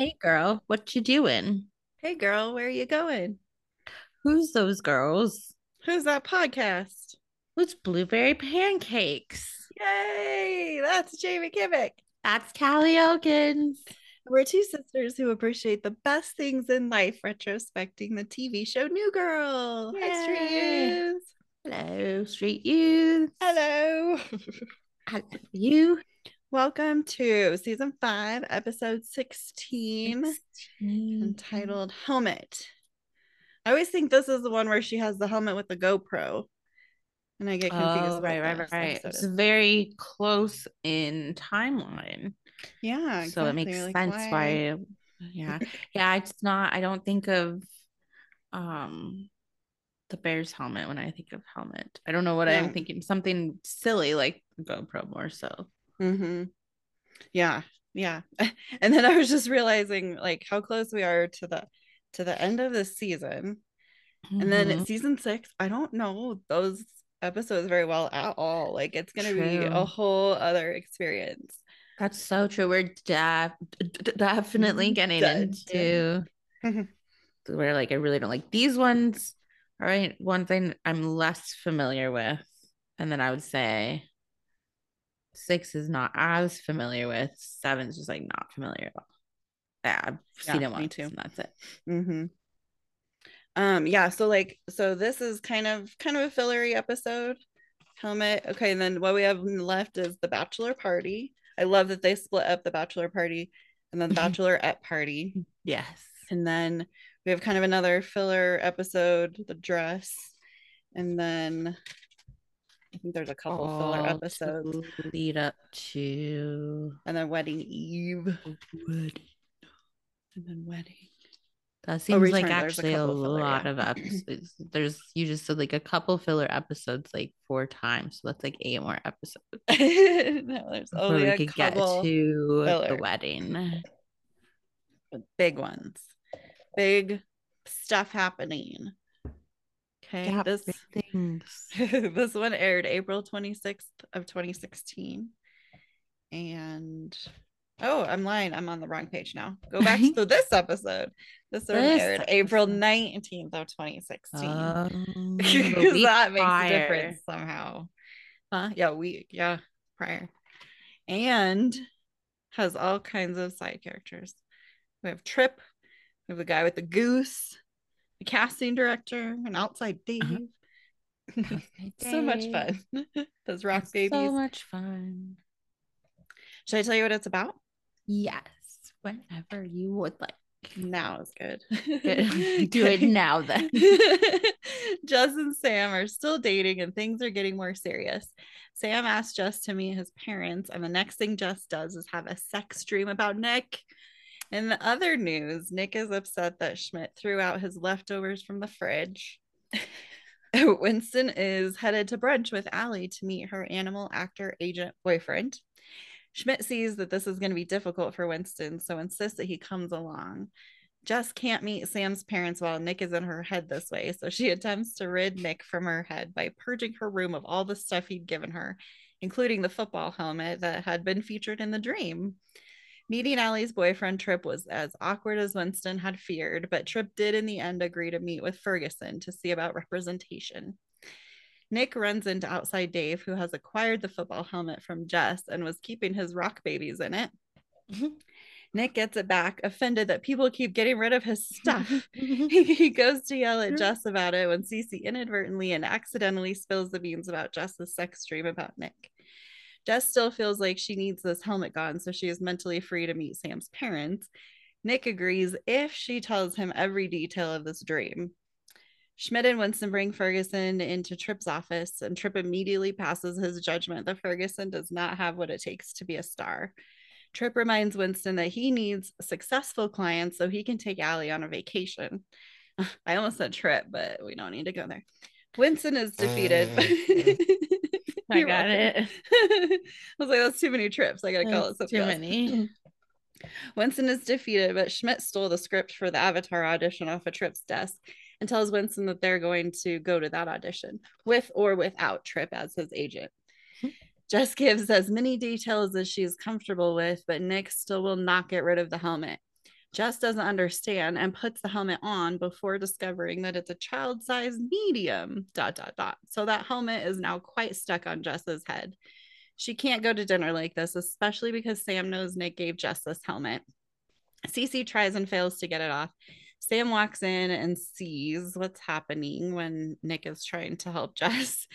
Hey girl, what you doing? Hey girl, where are you going? Who's those girls? Who's that podcast? Who's blueberry pancakes? Yay! That's Jamie Kimmick. That's Callie Elkins. We're two sisters who appreciate the best things in life, retrospecting the TV show New Girl. Hi, Street Youth. Hello, street youth. Hello. Hello, you. Welcome to season five, episode 16, entitled Helmet. I always think this is the one where she has the helmet with the GoPro. And I get confused. Oh, right, right, right. It's very close in timeline. Yeah. So it makes Like, sense why yeah. Yeah, it's not I don't think of um the bear's helmet when I think of helmet. I don't know what Yeah. I'm thinking. Something silly like GoPro more so. Mm-hmm. Yeah, yeah. And then I was just realizing like how close we are to the to the end of this season. And then Mhm. season six, I don't know those episodes very well at all. Like it's gonna be a whole other experience. That's so true. We're def- d- definitely getting Da- into Mhm. where like I really don't like these ones. All right, one thing I'm less familiar with, and then I would say six is not as familiar with. Seven's just like not familiar at all. Yeah, I've Yeah, seen it once, too. that's it. Mm-hmm. Um, yeah, so like so this is kind of kind of a fillery episode. Helmet. Okay, and then what we have left is the bachelor party. I love that they split up the bachelor party and then the bachelorette party. Yes. And then we have kind of another filler episode, the dress. And then I think there's a couple filler episodes. lead up to And then wedding eve. And then wedding. That oh, seems like return, there's a actually a, couple filler, lot yeah. of episodes. There's you just said like a couple filler episodes like four times, so that's like eight more episodes no, there's before only we a could get to the wedding. big ones. Big stuff happening. Okay. Yeah, this things. this one aired April 26th of 2016. And oh, I'm lying. I'm on the wrong page now. Go back to this episode. This one This aired April 19th of 2016. Um, Because that makes prior. a difference somehow. Huh? Yeah, we yeah, prior. And has all kinds of side characters. We have Trip, we have the guy with the goose, the casting director, an outside Dave. Uh-huh. so much fun. Those rock It's babies. So much fun. Should I tell you what it's about? Yes, whenever you would like. Now is good. Good. Do it now then. Jess and Sam are still dating and things are getting more serious. Sam asks Jess to meet his parents, and the next thing Jess does is have a sex dream about Nick. In the other news, Nick is upset that Schmidt threw out his leftovers from the fridge. Winston is headed to brunch with Aly to meet her animal actor agent boyfriend. Schmidt sees that this is going to be difficult for Winston, so insists that he comes along. Jess can't meet Sam's parents while Nick is in her head this way, so she attempts to rid Nick from her head by purging her room of all the stuff he'd given her, including the football helmet that had been featured in the dream. Meeting Aly's boyfriend Trip was as awkward as Winston had feared, but Trip did in the end agree to meet with Ferguson to see about representation. Nick runs into outside Dave, who has acquired the football helmet from Jess and was keeping his rock babies in it. Mm-hmm. Nick gets it back, offended that people keep getting rid of his mm-hmm. stuff. he goes to yell at mm-hmm. Jess about it when Cece inadvertently and accidentally spills the beans about Jess's sex dream about Nick. Jess still feels like she needs this helmet gone, so she is mentally free to meet Sam's parents. Nick agrees if she tells him every detail of this dream. Schmidt and Winston bring Ferguson into Trip's office, and Trip immediately passes his judgment that Ferguson does not have what it takes to be a star. Trip reminds Winston that he needs successful clients so he can take Aly on a vacation. I almost said Tripp, but we don't need to go there. Winston is defeated. Mm. I You're got welcome. it. I was like, that's too many trips. I gotta call it That's something too else. many. Winston is defeated, but Schmidt stole the script for the Avatar audition off of Trip's desk and tells Winston that they're going to go to that audition with or without Trip as his agent. Hmm. Jess gives as many details as she's comfortable with, but Nick still will not get rid of the helmet. Jess doesn't understand and puts the helmet on before discovering that it's a child size medium. Dot dot dot. So that helmet is now quite stuck on Jess's head. She can't go to dinner like this, especially because Sam knows Nick gave Jess this helmet. Cece tries and fails to get it off. Sam walks in and sees what's happening when Nick is trying to help Jess.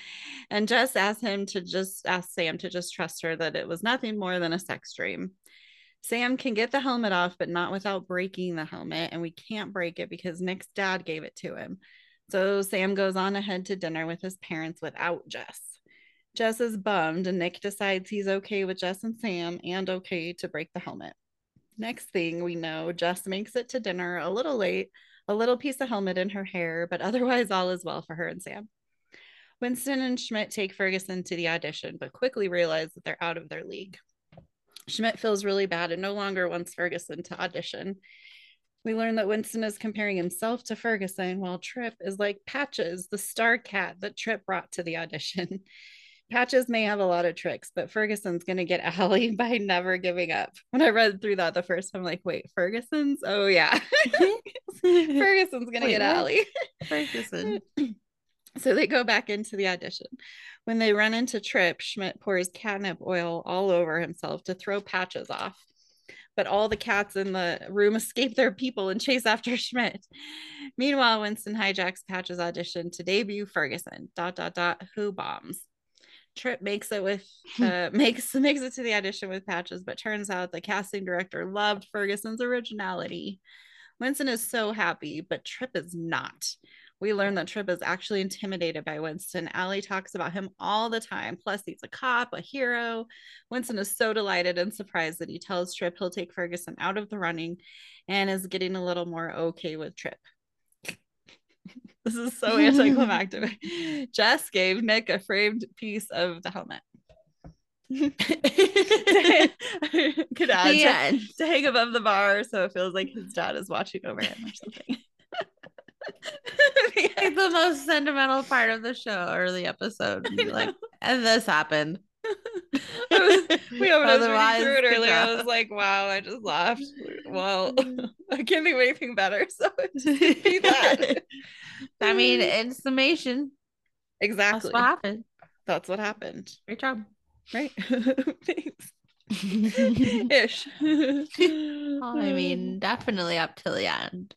And Jess asks him to just ask Sam to just trust her that it was nothing more than a sex dream. Sam can get the helmet off, but not without breaking the helmet. And we can't break it because Nick's dad gave it to him. So Sam goes on ahead to dinner with his parents without Jess. Jess is bummed, and Nick decides he's okay with Jess and Sam and okay to break the helmet. Next thing we know, Jess makes it to dinner a little late, a little piece of helmet in her hair, but otherwise all is well for her and Sam. Winston and Schmidt take Ferguson to the audition, but quickly realize that they're out of their league. Schmidt feels really bad and no longer wants Ferguson to audition. We learn that Winston is comparing himself to Ferguson, while Trip is like Patches, the star cat that Trip brought to the audition. Patches may have a lot of tricks, but Ferguson's going to get Aly by never giving up. When I read through that the first time, I'm like, wait, Ferguson's? Oh, yeah. Ferguson's going to get what? Aly. Ferguson. so they go back into the audition. When they run into Trip, Schmidt pours catnip oil all over himself to throw Patches off. But all the cats in the room escape their people and chase after Schmidt. Meanwhile, Winston hijacks Patches' audition to debut Ferguson. Dot dot dot. Who bombs? Trip makes it with uh, makes makes it to the audition with Patches, but turns out the casting director loved Ferguson's originality. Winston is so happy, but Trip is not. We learn that Trip is actually intimidated by Winston. Aly talks about him all the time. Plus, he's a cop, a hero. Winston is so delighted and surprised that he tells Trip he'll take Ferguson out of the running and is getting a little more okay with Trip. This is so anticlimactic. Jess gave Nick a framed piece of the helmet. Could add to, to, hang above the bar so it feels like his dad is watching over him or something. Like the most sentimental part of the show or the episode. Like, and this happened. was, we Otherwise, through it earlier. I was like, wow, I just laughed. Well, I can't think of anything better. So be that. I mean, in summation, exactly that's what happened. That's what happened. Great job. Right. Thanks. Ish. I mean, definitely up till the end.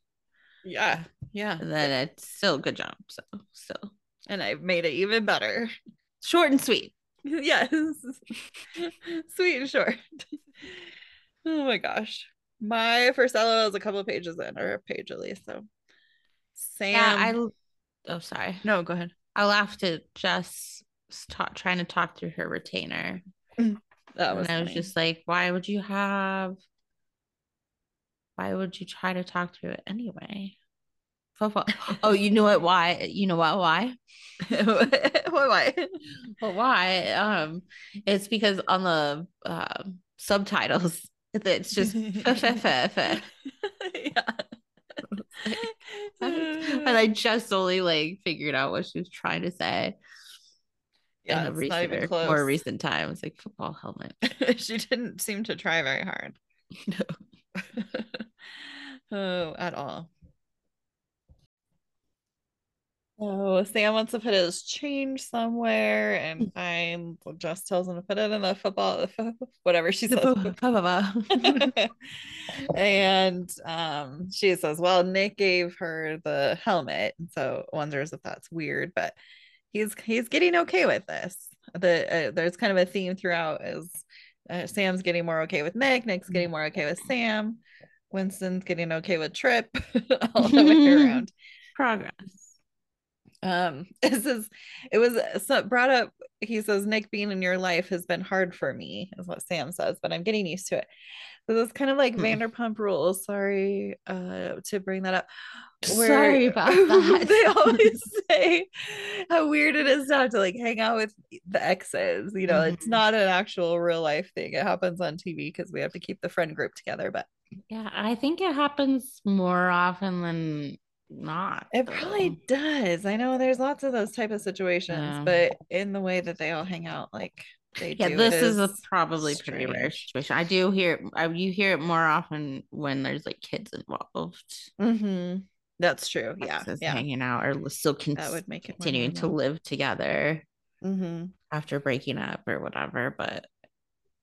Yeah. Yeah. And then it's still a good job. So still. And I've made it even better. Short and sweet. yes. Sweet and short. oh my gosh. My first LOL is a couple of pages in, or a page at least. So Sam. Yeah, I. Oh, sorry. No, go ahead. I laughed at Jess talk, trying to talk through her retainer. Mm, that was. And I was just like, why would you have? Why would you try to talk through it anyway? oh, you know what? Why? You know what? Why? why? Why? Well, why? Um, it's because on the uh, subtitles, it's just yeah. and I just only like figured out what she was trying to say. Yeah, in recent, more recent times, like football helmet. she didn't seem to try very hard. No. oh, at all. Oh, Sam wants to put his change somewhere, and I'm just tells him to put it in the football, whatever she says. and um, she says, "Well, Nick gave her the helmet, and so wonders if that's weird, but he's he's getting okay with this. The uh, there's kind of a theme throughout is uh, Sam's getting more okay with Nick, Nick's getting more okay with Sam, Winston's getting okay with Trip, all the way around. Progress." um this is it was so brought up he says nick being in your life has been hard for me is what sam says but i'm getting used to it so it's kind of like hmm. vanderpump rules sorry uh to bring that up sorry about that they always say how weird it is now to like hang out with the exes you know mm-hmm. it's not an actual real life thing it happens on tv because we have to keep the friend group together but yeah i think it happens more often than not. It though. probably does. I know there's lots of those type of situations, yeah. but in the way that they all hang out, like they Yeah, do. this is, a probably pretty rare situation. I do hear I, you hear it more often when there's like kids involved. Mhm. That's true. Yeah. Yeah. hanging out or still con- That would make it continuing to live together hmm after breaking up or whatever. But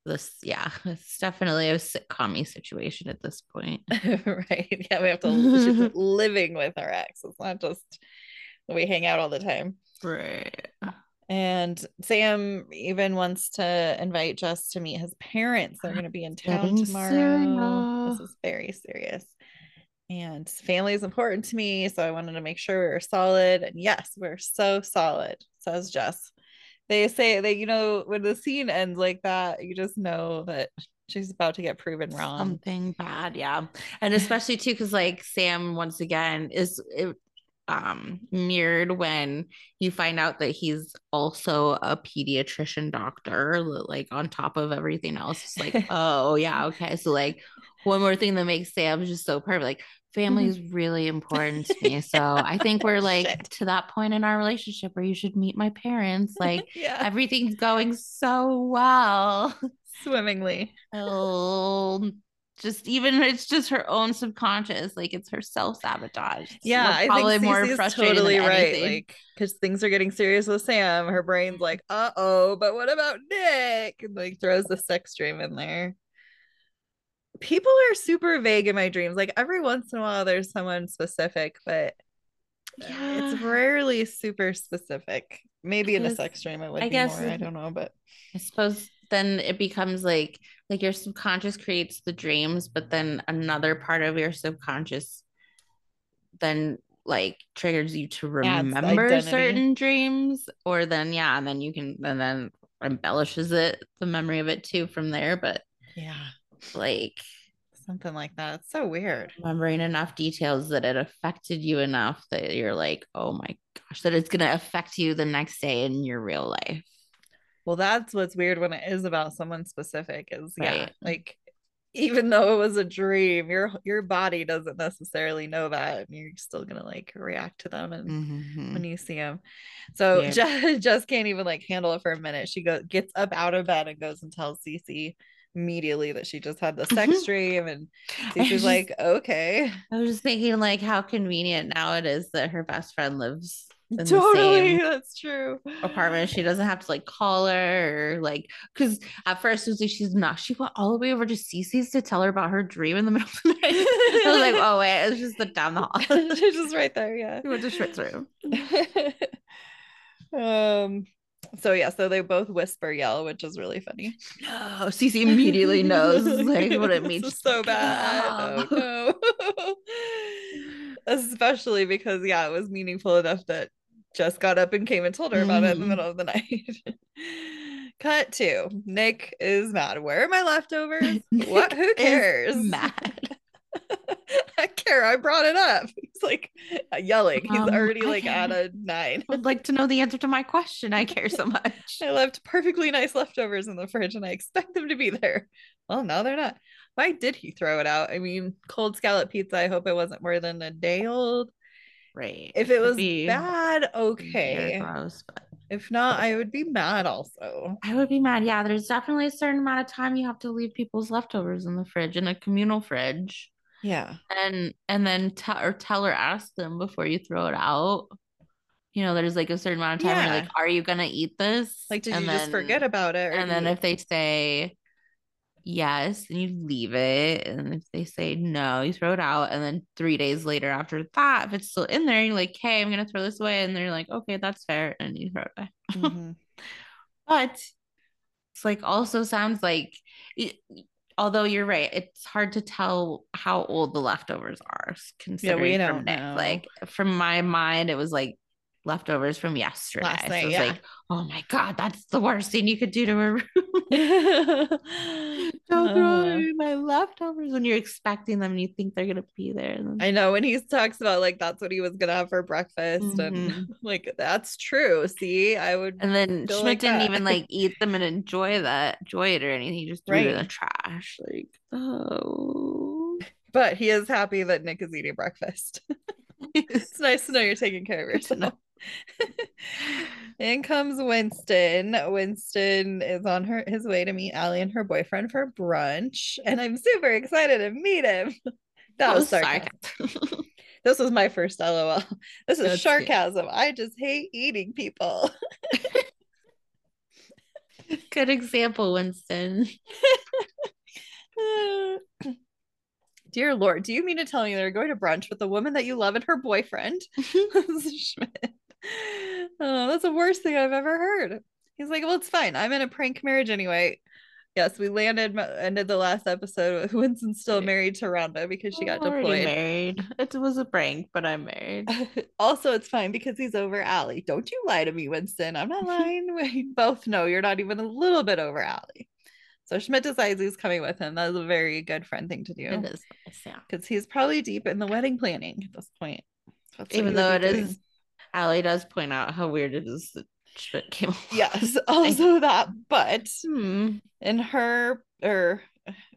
this, yeah, it's definitely a sitcom situation at this point. right. Yeah, we have to she's living with our ex. It's not just we hang out all the time. Right. And Sam even wants to invite Jess to meet his parents. They're going to be in town Getting tomorrow. This is very serious. And family is important to me. So I wanted to make sure we were solid. And yes, we're so solid, says Jess. They say that, you know, when the scene ends like that, you just know that she's about to get proven wrong. Something bad, yeah. And especially too, because like Sam once again is it, um mirrored when you find out that he's also a pediatrician doctor, like on top of everything else. It's like, oh yeah, okay. So like one more thing that makes Sam just so perfect. Like family is really important to me. So I think we're like Shit. to that point in our relationship where you should meet my parents. Like yeah, everything's going so well. swimmingly. Oh, just even it's just her own subconscious, like it's her self sabotage. Yeah, I probably think more Cece's frustrating totally than right. anything. Like, because things are getting serious with Sam. Her brain's like, uh oh, but what about Nick? And like throws the sex dream in there. People are super vague in my dreams. Like every once in a while, there's someone specific, but uh, it's rarely super specific. Maybe in a sex dream, it would I be guess more. I don't know, but I suppose then it becomes like like your subconscious creates the dreams, but then another part of your subconscious then like triggers you to remember identity. certain dreams, or then yeah, and then you can and then embellishes it the memory of it too from there. But yeah, like something like that. It's so weird. remembering enough details that it affected you enough that you're like, oh my gosh, that it's gonna affect you the next day in your real life. Well, that's what's weird when it is about someone specific is yeah, like even though it was a dream, your your body doesn't necessarily know that and you're still gonna like react to them and Mhm. when you see them. So Yeah. Jess just can't even like handle it for a minute. She goes gets up out of bed and goes and tells Cece immediately that she just had the sex dream and she's just- like, okay. I was just thinking like how convenient now it is that her best friend lives in the Totally, that's true. apartment. She doesn't have to like call her or like because at first it was like she's not. She went all the way over to Cece's to tell her about her dream in the middle of the night. I was like, oh wait, it's just the down the hall. She's just right there, yeah. She went to Schmidt's room. um so yeah so they both whisper yell which is really funny No, Cece immediately knows like what it means. so bad oh no especially because yeah it was meaningful enough that Jess got up and came and told her about it in the Mhm. middle of the night cut to nick is mad where are my leftovers what who cares Mad. I care. I brought it up. He's like yelling. He's Um, already I like at a nine. Would like to know the answer to my question. I care so much. I left perfectly nice leftovers in the fridge and I expect them to be there. Well, no, they're not. Why did he throw it out? I mean, cold scallop pizza. I hope it wasn't more than a day old. Right. If it Could was bad, okay. gross, but If not, I would be mad also. I would be mad. Yeah, there's definitely a certain amount of time you have to leave people's leftovers in the fridge in a communal fridge, Yeah. and and then tell or tell or ask them before you throw it out. You know, there's like a certain amount of time Yeah. like, are you gonna eat this? Like, did And you just forget about it? And then you- if they say yes, then you leave it. And if they say no, you throw it out. And then three days later, after that, if it's still in there, you're like, hey, I'm gonna throw this away. And they're like, okay, that's fair. And you throw it away. Mhm. But it's like also sounds like it- although you're right, it's hard to tell how old the leftovers are considering don't from Nick. know. Like from my mind, it was like leftovers from yesterday. Last so it's yeah. like, oh my god, that's the worst thing you could do to a room. Don't throw Uh, away my leftovers when you're expecting them and you think they're gonna be there. I know when he talks about like that's what he was gonna have for breakfast and Mhm. like that's true. See, I would And then Schmidt like didn't that. even like eat them and enjoy that, enjoy it or anything. He just threw it in the trash. Like, oh. but he is happy that Nick is eating breakfast. it's nice to know you're taking care of yourself. In comes Winston. Winston is on her his way to meet Aly and her boyfriend for brunch, and I'm super excited to meet him. That was sarcasm. This was my first LOL. This is That's cute. sarcasm. I just hate eating people. Good example, Winston. Dear Lord, do you mean to tell me they're going to brunch with the woman that you love and her boyfriend? Schmidt. Oh, that's the worst thing I've ever heard. He's like, well, it's fine. I'm in a prank marriage anyway. Yes, we landed ended the last episode with Winston still married to Rhonda because she got I'm deployed. married. It was a prank, but I'm married. also, it's fine because he's over Aly. Don't you lie to me, Winston. I'm not lying. We both know you're not even a little bit over Aly. So Schmidt decides he's coming with him. That was a very good friend thing to do It is nice, yeah. because he's probably deep in the wedding planning at this point. That's Even though it doing. is, Aly does point out how weird it is that Schmidt came. along. Yes, also that, but Hmm. in her or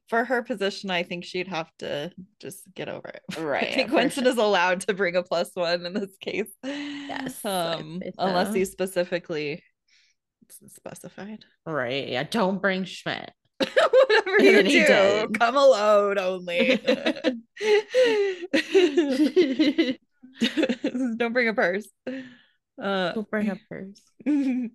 for her position, I think she'd have to just get over it. Right, I think Winston sure. is allowed to bring a plus one in this case. Yes, Um, say unless so. he's specifically specified. Right. Yeah. Don't bring Schmidt. Whatever you he do, did. come alone only. Don't bring a purse. Uh, Don't bring a purse.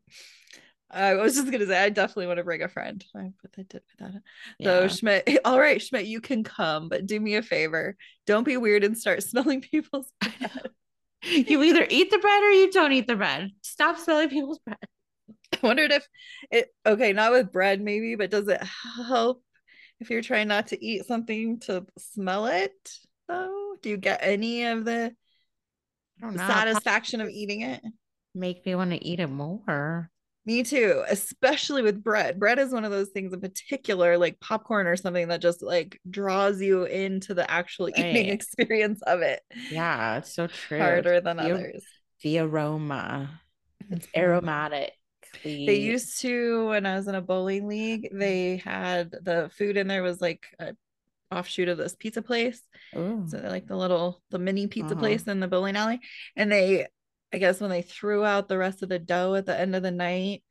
I was just gonna say I definitely want to bring a friend. I but I did that in. So Yeah. Schmidt, all right, Schmidt, you can come, but do me a favor. Don't be weird and start smelling people's bread. you either eat the bread or you don't eat the bread. Stop smelling people's bread. I wondered if it okay, not with bread maybe, but does it help if you're trying not to eat something to smell it though? Do you get any of the I don't know. satisfaction of eating it? Make me want to eat it more. Me too, especially with bread. Bread is one of those things in particular, like popcorn or something that just like draws you into the actual eating experience of it Yeah, it's so true. harder than The- others. The aroma. It's Mhm. aromatic. They used to when I was in a bowling league, they had the food in there was like a offshoot of this pizza place. Ooh. So they're like the little the mini pizza Uh-huh. place in the bowling alley. And they I guess when they threw out the rest of the dough at the end of the night,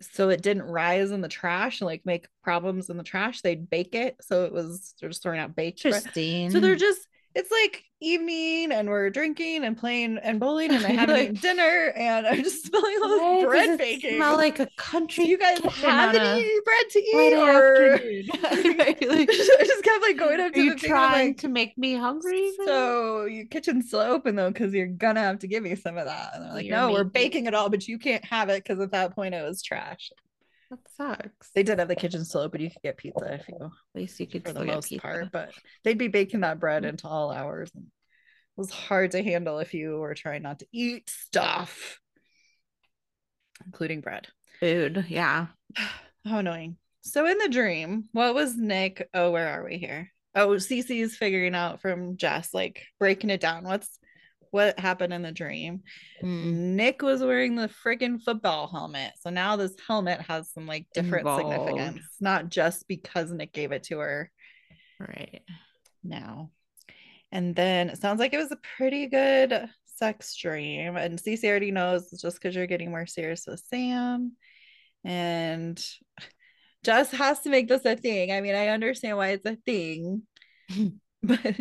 so it didn't rise in the trash and like make problems in the trash, they'd bake it. So it was they're just throwing out baked bread. Interesting. So they're just it's like evening and we're drinking and playing and bowling and I haven't Like- eaten dinner and I'm just smelling all this bread baking. Smell like a Do country. you guys have a any bread to eat or? Right, like, I just kept like going up to you the trying like, to make me hungry? so your kitchen's still open though, because you're gonna have to give me some of that. And they're like, You're no, we're baking it all, but you can't have it because at that point it was trash. That sucks. They did have the kitchen still open. You could get pizza if you At least you could for the get most pizza. part, but they'd be baking that bread mm-hmm. into all hours. And it was hard to handle if you were trying not to eat stuff, including bread. Food, yeah. How annoying. So in the dream, what was Nick? Oh, where are we here? Oh, Cece's figuring out from Jess, like breaking it down. What's what happened in the dream? Mm. Nick was wearing the friggin' football helmet. So now this helmet has some like different Involved. significance, not just because Nick gave it to her Right. now. And then it sounds like it was a pretty good sex dream. And Cece already knows it's just because you're getting more serious with Sam. And Jess has to make this a thing. I mean, I understand why it's a thing, but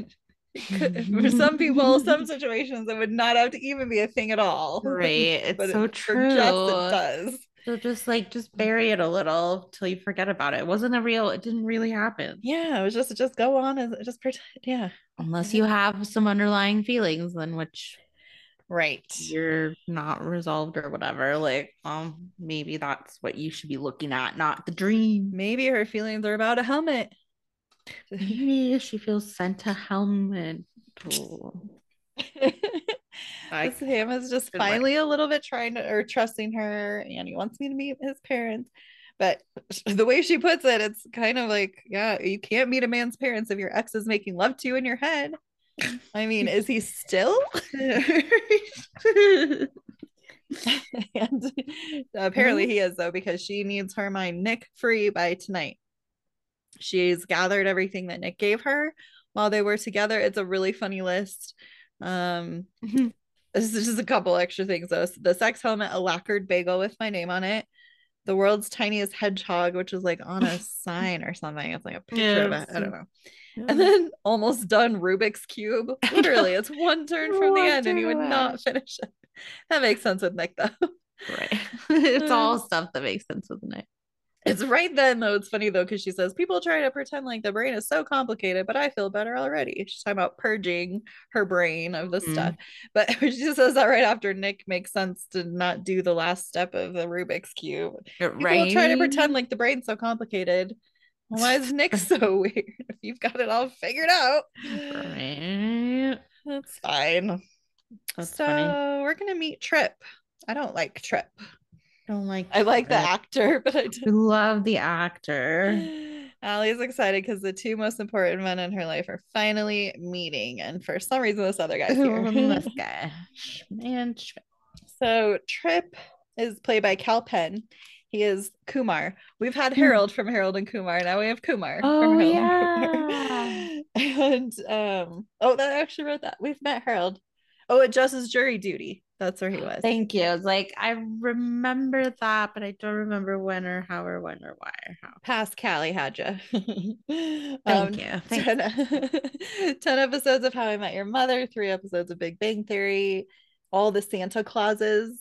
could- for some people, some situations, it would not have to even be a thing at all. Right. It's But so it- true. it does. So just like just bury it a little till you forget about it. It wasn't a real, it didn't really happen. Yeah, it was just just go on and just pretend. Yeah, Unless you have some underlying feelings, then which right. you're not resolved or whatever. Like, um, maybe that's what you should be looking at, not the dream. Maybe her feelings are about a helmet. Maybe she feels sentimental. I- Sam is just work. finally a little bit trying to or trusting her, and he wants me to meet his parents. But the way she puts it, it's kind of like, yeah, you can't meet a man's parents if your ex is making love to you in your head. I mean, is he still? and uh, apparently he is though, because she needs her mind Nick free by tonight. She's gathered everything that Nick gave her while they were together. It's a really funny list. Um, this is just a couple extra things though. So the sex helmet, a lacquered bagel with my name on it, the world's tiniest hedgehog, which is like on a sign or something. It's like a picture Yeah, of it. I don't know. And then almost done Rubik's Cube. Literally, it's one turn from the end and you would not finish it. That makes sense with Nick though. right. it's all Um, stuff that makes sense with night. It's right then though. It's funny though because she says people try to pretend like the brain is so complicated, but I feel better already. She's talking about purging her brain of the Mhm. stuff, but she just says that right after Nick makes sense to not do the last step of the Rubik's cube. People Right. try to pretend like the brain's so complicated. Why is Nick so weird? If you've got it all figured out, Right. that's fine. That's so funny. we're gonna meet Trip. I don't like Trip. Don't like I like the actor, but I don't. Love the actor. Aly's excited because the two most important men in her life are finally meeting, and for some reason, this other guy's this here. guy. Man, so Trip is played by Kal Penn. He is Kumar. We've had Hmm. Harold from Harold and Kumar. Now we have Kumar Oh, from Harold yeah. and Kumar. And um, oh, that I actually wrote that. We've met Harold. Oh, it just is Jury Duty. That's where he was. Thank you. It's like I remember that, but I don't remember when or how or when or why or how. Past Callie had you. Thank you. 10, 10 episodes of How I Met Your Mother, three episodes of Big Bang Theory, all the Santa Clauses.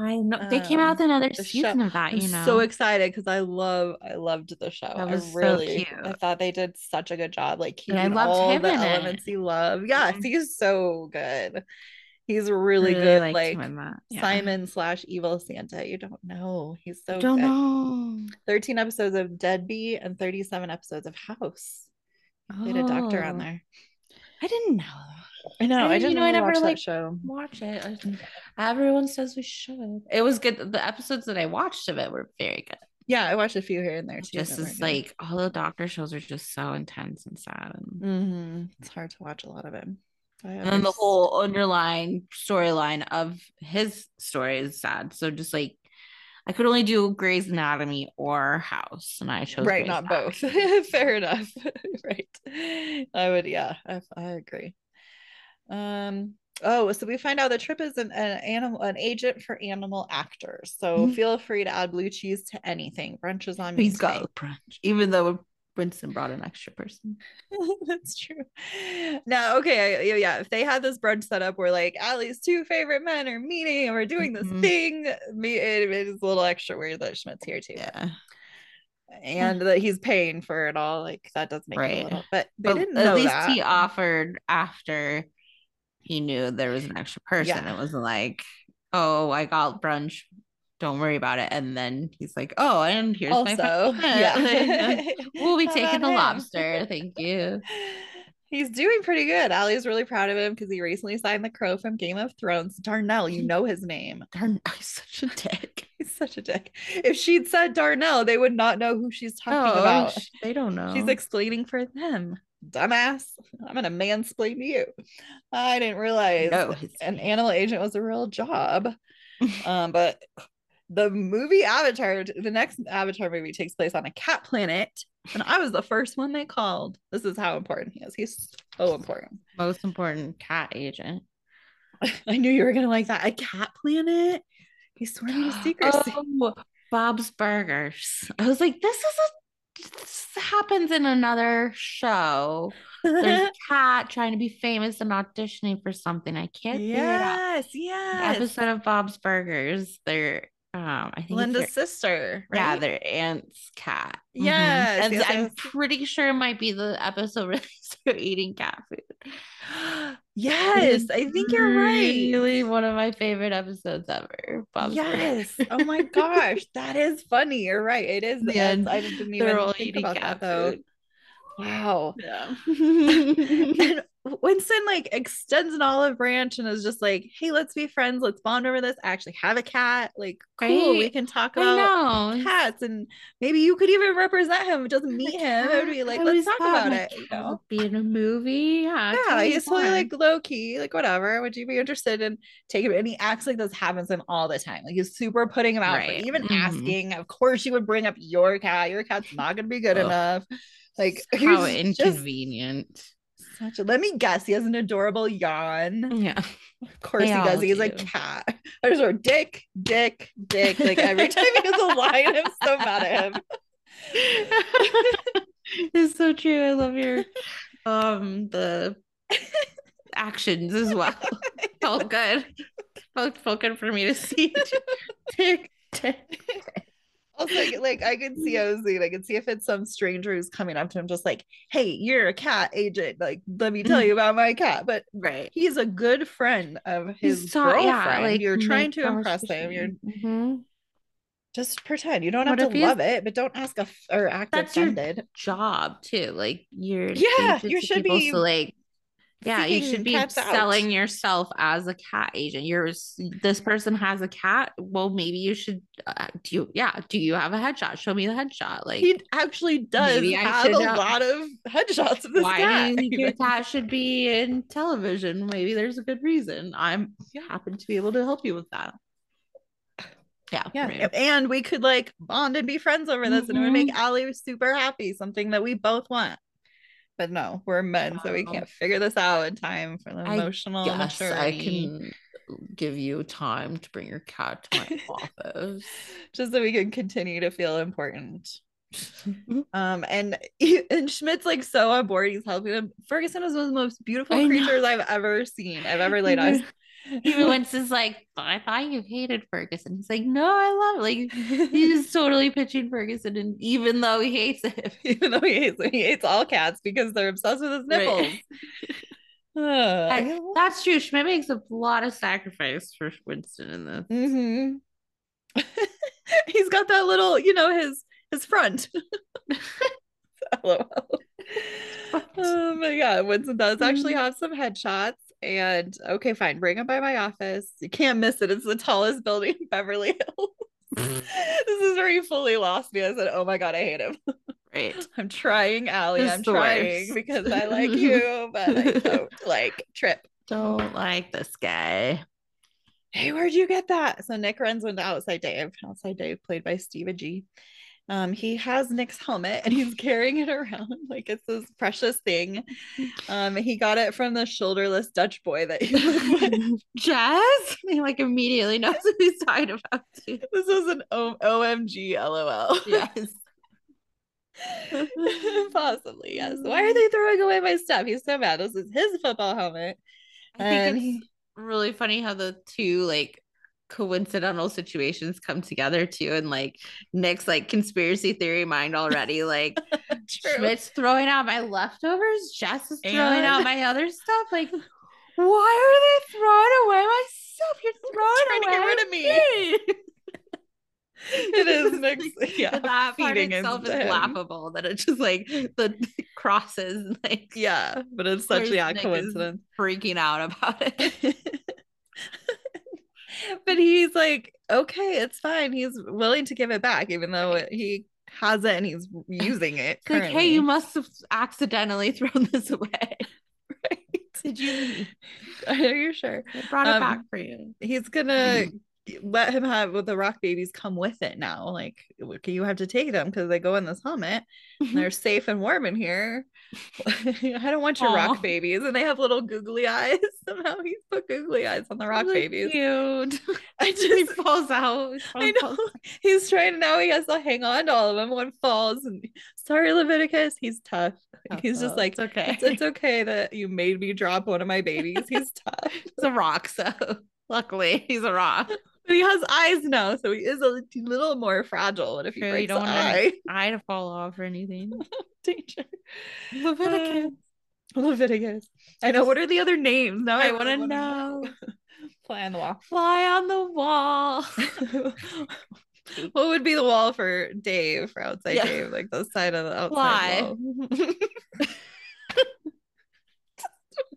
I know they came out with Um, another the season of that, I'm you know. so excited because I love, I loved the show. That was I so really, I thought they did such a good job, like I loved all him the it. elements you love. Yes, Mhm. he's so good. He's really, Really good, like that. Yeah. Simon slash evil Santa. You don't know. He's so don't good. know. 13 episodes of Deadbeat and 37 episodes of House. He played a doctor on Oh. there. I didn't know. I know. I didn't- you didn't know, I really never, watch that like, show. Watch it. I- Everyone says we should. It was good. The episodes that I watched of it were very good. Yeah, I watched a few here and there too. Just that as like all the doctor shows are just so intense and sad. And, Mhm. It's hard to watch a lot of it. And then the whole underlying storyline of his story is sad. So just like I could only do Grey's Anatomy or House, and I chose right, Grey's not both. Fair enough. right. I would, yeah, I, I agree. Um. Oh, so we find out that Trip is an, an animal, an agent for animal actors. So Mhm. feel free to add blue cheese to anything. Brunch is on today. got brunch, even though Winston brought an extra person. That's true. Now, okay, I- yeah. If they had this brunch set up where like Aly's two favorite men are meeting and we're doing this Mhm. thing, me it, it is a little extra weird that Schmidt's here too. Yeah. And that he's paying for it all. Like that does make it a little, but they But didn't at least that. he offered after he knew there was an extra person. Yeah. It wasn't like, oh, I got brunch. Don't worry about it. And then he's like, oh, and here's my also, friend. yeah. we'll be How taking the him? lobster. Thank you. He's doing pretty good. Aly's really proud of him because he recently signed the crow from Game of Thrones. Darnell, you know his name. Darn, he's such a dick. He's such a dick. If she'd said Darnell, they would not know who she's talking Oh, about. they don't know. She's explaining for them. Dumbass. I'm gonna mansplain to you. I didn't realize No, an animal agent was a real job. um, but the movie Avatar, the next Avatar movie takes place on a cat planet. And I was the first one they called. This is how important he is. He's so important. most important cat agent. I knew you were gonna like that. A cat planet? He's sworn to secrecy. Oh, Bob's Burgers. I was like, this is a this happens in another show. There's a cat trying to be famous and auditioning for something. I can't figure it out. yes, yes. episode of Bob's Burgers. They're um I think Linda's sister. Right? yeah, their aunt's cat. Mhm. Yes, And yes, I'm yes. pretty sure it might be the episode where they're eating cat food. yes, I think you're right. Really one of my favorite episodes ever. Bob's Yes. Oh my gosh, that is funny. You're right. It is. The end, I didn't They're even all think eating about cat that though. food. Wow. Yeah. and Winston like extends an olive branch and is just like, "Hey, let's be friends. Let's bond over this. I actually have a cat. Like, cool. We can talk about cats, and maybe you could even represent him. It doesn't meet him. It would be like, I let's talk about it. You know? Be in a movie. Yeah. Yeah, he's totally like low key, like whatever. Would you be interested in taking? And he acts like this happens to him all the time. Like he's super putting him out, for Right. even Mhm. asking. Of course, you would bring up your cat. Your cat's not going to be good enough. Like how he's just inconvenient. Such a, let me guess. He has an adorable yawn. Yeah. Of course They he does. He's a cat. I just wrote dick, dick, dick. Like every time he has a line, I'm so mad at him. it's so true. I love your um the actions as well. Felt good. Felt, felt good for me to see. Tick, tick. Also, like, like I could see Ozzy. I could see if it's some stranger who's coming up to him, just like, "Hey, you're a cat agent. Like, let me tell you about my cat." But Right. he's a good friend of his ta- girlfriend. you're trying to impress him. You're. Mhm. just pretend. You don't What have to love it, but don't ask a f- or act That's your offended. job too. Like you're Yeah, you should people, be so like yeah, you should be cats out. selling yourself as a cat agent. You're this person has a cat. Well, maybe you should. Uh, do you? Yeah. Do you have a headshot? Show me the headshot. Like He actually does have a lot of headshots of this why cat. do you think your cat should be in television? Maybe there's a good reason. I'm Yeah. happen to be able to help you with that. Yeah. Yeah, right. and we could like bond and be friends over this, and it would make Mm-hmm. Super happy. Something that we both want. But no, we're men, so we can't figure this out in time for the emotional Yes, I can give you time to bring your cat to my office. just so we can continue to feel important. Um, and and Schmidt's like so on board. He's helping him. Ferguson is one of the most beautiful I know. creatures I've ever seen. I've ever laid eyes. Even when like, I thought you hated Ferguson. He's like, no, I love it. Like he's totally pitching Ferguson, and even though he hates it, even though he hates it, he hates all cats because they're obsessed with his nipples. Right. I- that's true. Schmidt makes a lot of sacrifice for Winston in this. hmm He's got that little, you know, his his front. LOL. Oh my god, Winston does actually have some headshots. And okay, fine, bring him by my office. You can't miss it. It's the tallest building in Beverly Hills. this is where he fully lost me. I said, Oh my god, I hate him. Right. I'm trying, Aly. I'm trying worst. because I like you, but I don't like Trip. Don't like this guy. hey, where'd you get that? So Nick runs into Outside Dave. Outside Dave, played by Steve Agee Um, he has Nick's helmet and he's carrying it around like it's this precious thing. Um, he got it from the shoulderless Dutch boy that he lived with. Jazz? He like immediately knows what he's talking about. Too. This was an o- OMG LOL. Yes. Possibly, yes. Why are they throwing away my stuff? He's so mad. This is his football helmet. I And think it's really funny how the two like coincidental situations come together too, and like Nick's like conspiracy theory mind already. Like. Schmidt's throwing out my leftovers, Jess is throwing And- out my other stuff. Like, why are they throwing away my stuff? You're throwing trying to away get rid of me. It is Nick's, yeah, that part itself is him. laughable that it's just like the crosses like Yeah, but it's such yeah coincidence. freaking out about it. But he's like, okay, it's fine. He's willing to give it back, even though he has it and he's using it. Like, hey, you must have accidentally thrown this away. Right? Did you? Are you sure? I brought it Um, back for you. He's gonna let him have with the rock babies come with it now. Like, you have to take them because they go in this helmet. and mm-hmm. they're safe and warm in here. I don't want your Aw. rock babies. And they have little googly eyes. Somehow he's put googly eyes on the rock Really babies. Cute. I he just falls out. I know he's trying now. He has to hang on to all of them. One falls, and sorry, Leviticus. He's tough. he's just like, it's okay. it's, it's okay that you made me drop one of my babies. He's tough, It's a rock, so luckily he's a rock. But he has eyes now, so he is a little more fragile. What if he True, you breaks don't an want eye? eye to fall off or anything. Danger. Leviticus. Uh, Leviticus. I know. What are the other names? Now I really want to wanna know. Fly on the wall. Fly on the wall. what would be the wall for Dave for outside Yeah. Dave? Like the side of the outside Fly. wall.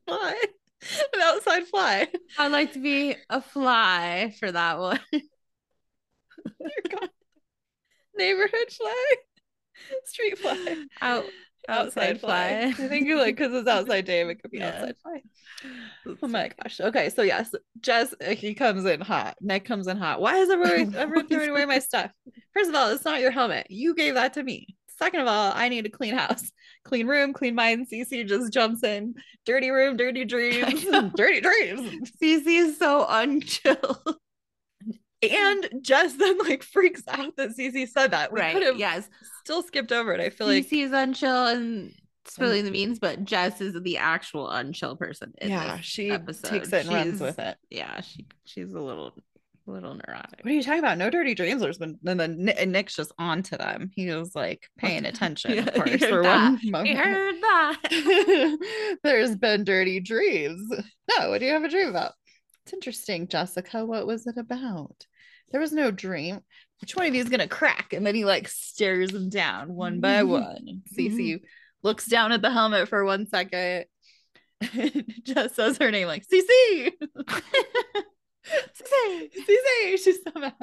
fly. An outside fly. I'd like to be a fly for that one. Neighborhood fly. Street fly. Out Outside fly. I think you like because it's outside Dave, it could be Yeah. outside fly. Oh my gosh. Okay, so yes, Jess uh, he comes in hot. Nick comes in hot. Why is everyone everyone throwing away my stuff? First of all, it's not your helmet. You gave that to me. Second of all, I need a clean house, clean room, clean mind. Cece just jumps in, dirty room, dirty dreams, dirty dreams. Cece is so unchill. And Jess then like freaks out that Cece said that. We right. Yes. still skipped over it. I feel like Cece is unchill and spilling the beans, but Jess is the actual unchill person. Yeah, she episode. takes it and runs with it. Yeah, she she's a little a little neurotic. What are you talking about? No dirty dreams. There's been and then and Nick's just on to them. He was like paying attention, Yeah, of course, for that. one I moment. heard that. There's been dirty dreams. No, what do you have a dream about? It's interesting, Jessica. What was it about? There was no dream. Which one of you is gonna crack? And then he like stares them down one by one. And Cece mm-hmm. looks down at the helmet for one second. Just says her name like Cece. She's so mad.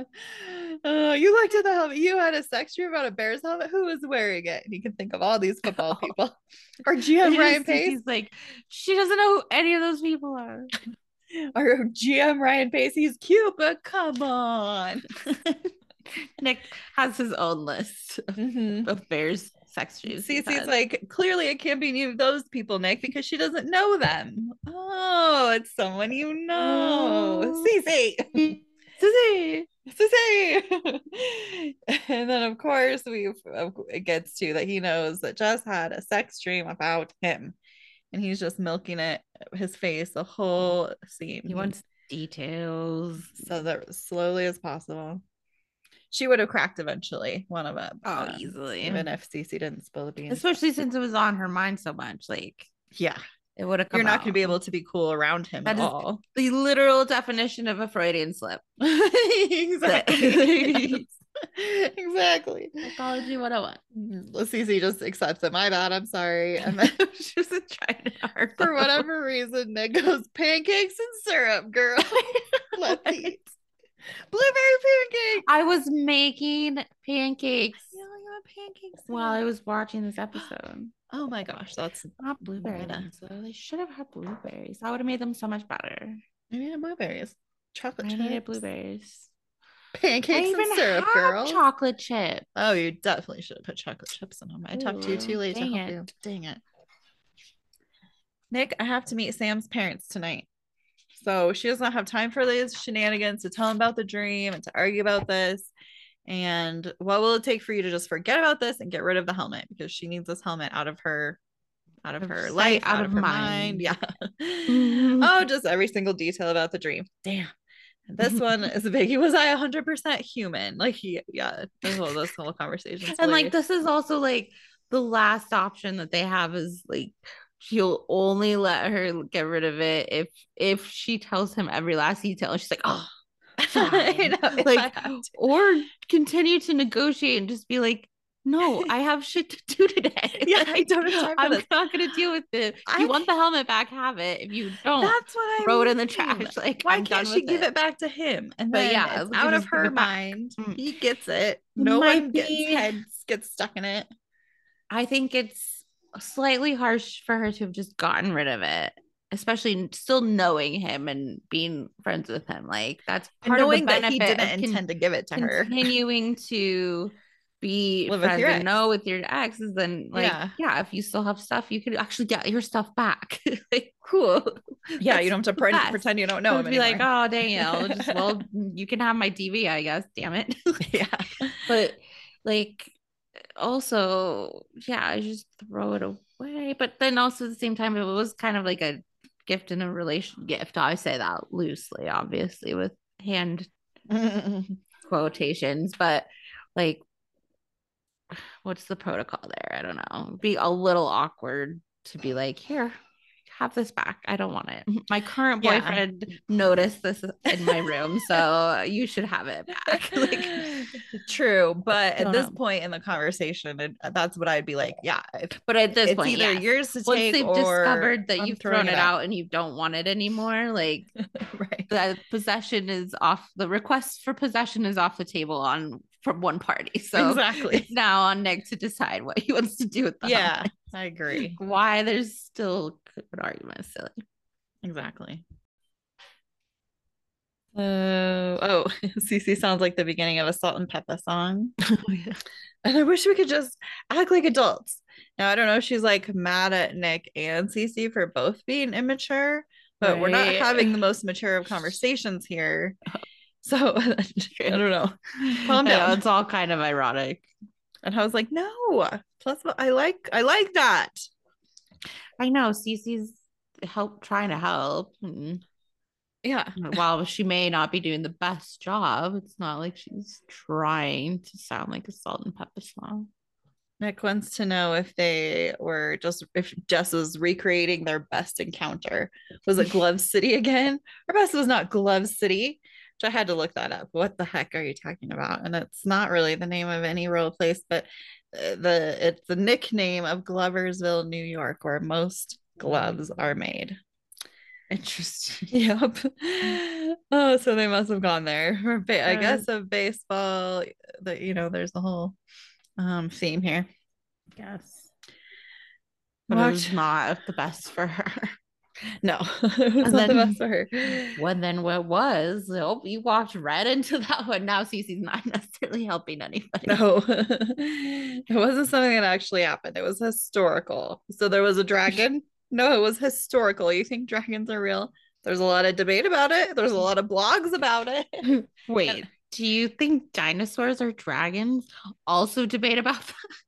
Uh, you looked at the helmet. You had a sex dream about a Bears helmet. Who was wearing it? And you can think of all these football people. Or GM Ryan Pace. He's like, she doesn't know who any of those people are. Or GM Ryan Pace. He's cute, but come on. Nick has his own list of, Mhm. of Bears sex Cece's like, clearly it can't be any of those people, Nick, because she doesn't know them. Oh, it's someone you know. Oh. Cece. Cece. Cece. and then, of course, we it gets to that he knows that Jess had a sex dream about him. And he's just milking it, his face, the whole scene. he wants details. so that slowly as possible. She would have cracked eventually, one of them. Oh, uh, easily. Even if Cece didn't spill the beans. Especially since it was on her mind so much. Like yeah. It would have You're not going to be able to be cool around him That at all. the literal definition of a Freudian slip. exactly. exactly. Psychology 101. Mm-hmm. Cece just accepts it. My bad. I'm sorry. And then she wasn't trying hard. for whatever reason, Nick goes pancakes and syrup, girl. Let's eat blueberry pancakes. I was making pancakes got pancakes while I was watching this episode. Oh my gosh, that's Not ones, though. They should have had blueberries. That would have made them so much better. I needed blueberries. Chocolate I chips. needed blueberries. Pancakes and syrup, had girl. chocolate chip. Oh, you definitely should have put chocolate chips in them. I talked to you too Ooh, late to dang help it. you. Dang it. Nick, I have to meet Sam's parents tonight. So she does not have time for these shenanigans to tell him about the dream and to argue about this. And what will it take for you to just forget about this and get rid of the helmet? Because she needs this helmet out of her out of Of her sight, life, out out, of her mind. mind. Yeah. Mm-hmm. oh, just every single detail about the dream. Damn. This one is a biggie. Was I 100% human? Like, he, yeah, this whole, this whole conversation. and like this is also like the last option that they have is like she'll only let her get rid of it if if she tells him every last detail and she's like oh fine. like or continue to negotiate and just be like no i have shit to do today Yeah, I don't have time I'm this. not gonna deal with it if I you want the helmet back have it if you don't That's what I throw it in the trash like Why I'm can't she give it. back to him? And But then yeah, it's out of her mind. Mm. He gets it. No one gets be- heads gets stuck in it. I think it's slightly harsh for her to have just gotten rid of it, especially still knowing him and being friends with him. Like that's And part knowing of the that he didn't con- intend to give it to her. continuing to be Live with friends ex. know with your ex is then like Yeah. yeah. if you still have stuff you could actually get your stuff back like cool Yeah, That's you don't have to pre- pretend you don't know him be like oh Danielle just well you can have my TV I guess damn it yeah. but like also yeah i just throw it away but then also at the same time it was kind of like a gift and a relation gift i say that loosely obviously with hand quotations but like what's the protocol there? I don't know. It'd be a little awkward to be like here have this back i don't want it mm-hmm. my current Yeah. boyfriend noticed this in my room so you should have it back like True, but at this know. point in the conversation, it, uh, that's what I'd be like. Yeah, if but at this point, either yes. yours to once take they've or discovered that I'm you've thrown it out. and you don't want it anymore, like right. the possession is off. The request for possession is off the table on from one party. So exactly. it's now on Nick to decide what he wants to do with the Yeah. I agree. Why there's still an argument is silly. Exactly. So, oh, Cece sounds like the beginning of a Salt-N-Pepa song. Oh, and I wish we could just act like adults. Now I don't know if she's like mad at Nick and Cece for both being immature, but we're not having the most mature of conversations here. So I don't know. Calm down. it's all kind of ironic. And I was like, no. Plus, I like I like that. I know Cece's help trying to help. and Yeah. While she may not be doing the best job, it's not like she's trying to sound like a Salt-N-Pepa song. Nick wants to know if they were just if Jess was recreating their best encounter. Was it Glove City again? Her best was not Glove City, which I had to look that up. What the heck are you talking about? And it's not really the name of any real place, but uh, the it's the nickname of Gloversville, New York, where most gloves are made. Interesting. Yep. Oh, so they must have gone there. For ba- I guess of baseball, that you know, there's the whole um theme here. Yes. But it was not the best for her. No, it was And not the best for her. Well, then what was? Oh, you walked right into that one. Now Cece's not necessarily helping anybody. No, it wasn't something that actually happened. It was historical. So there was a dragon. No, it was historical. You think dragons are real? There's a lot of debate about it. There's a lot of blogs about it. Wait, do you think dinosaurs are dragons? Also debate about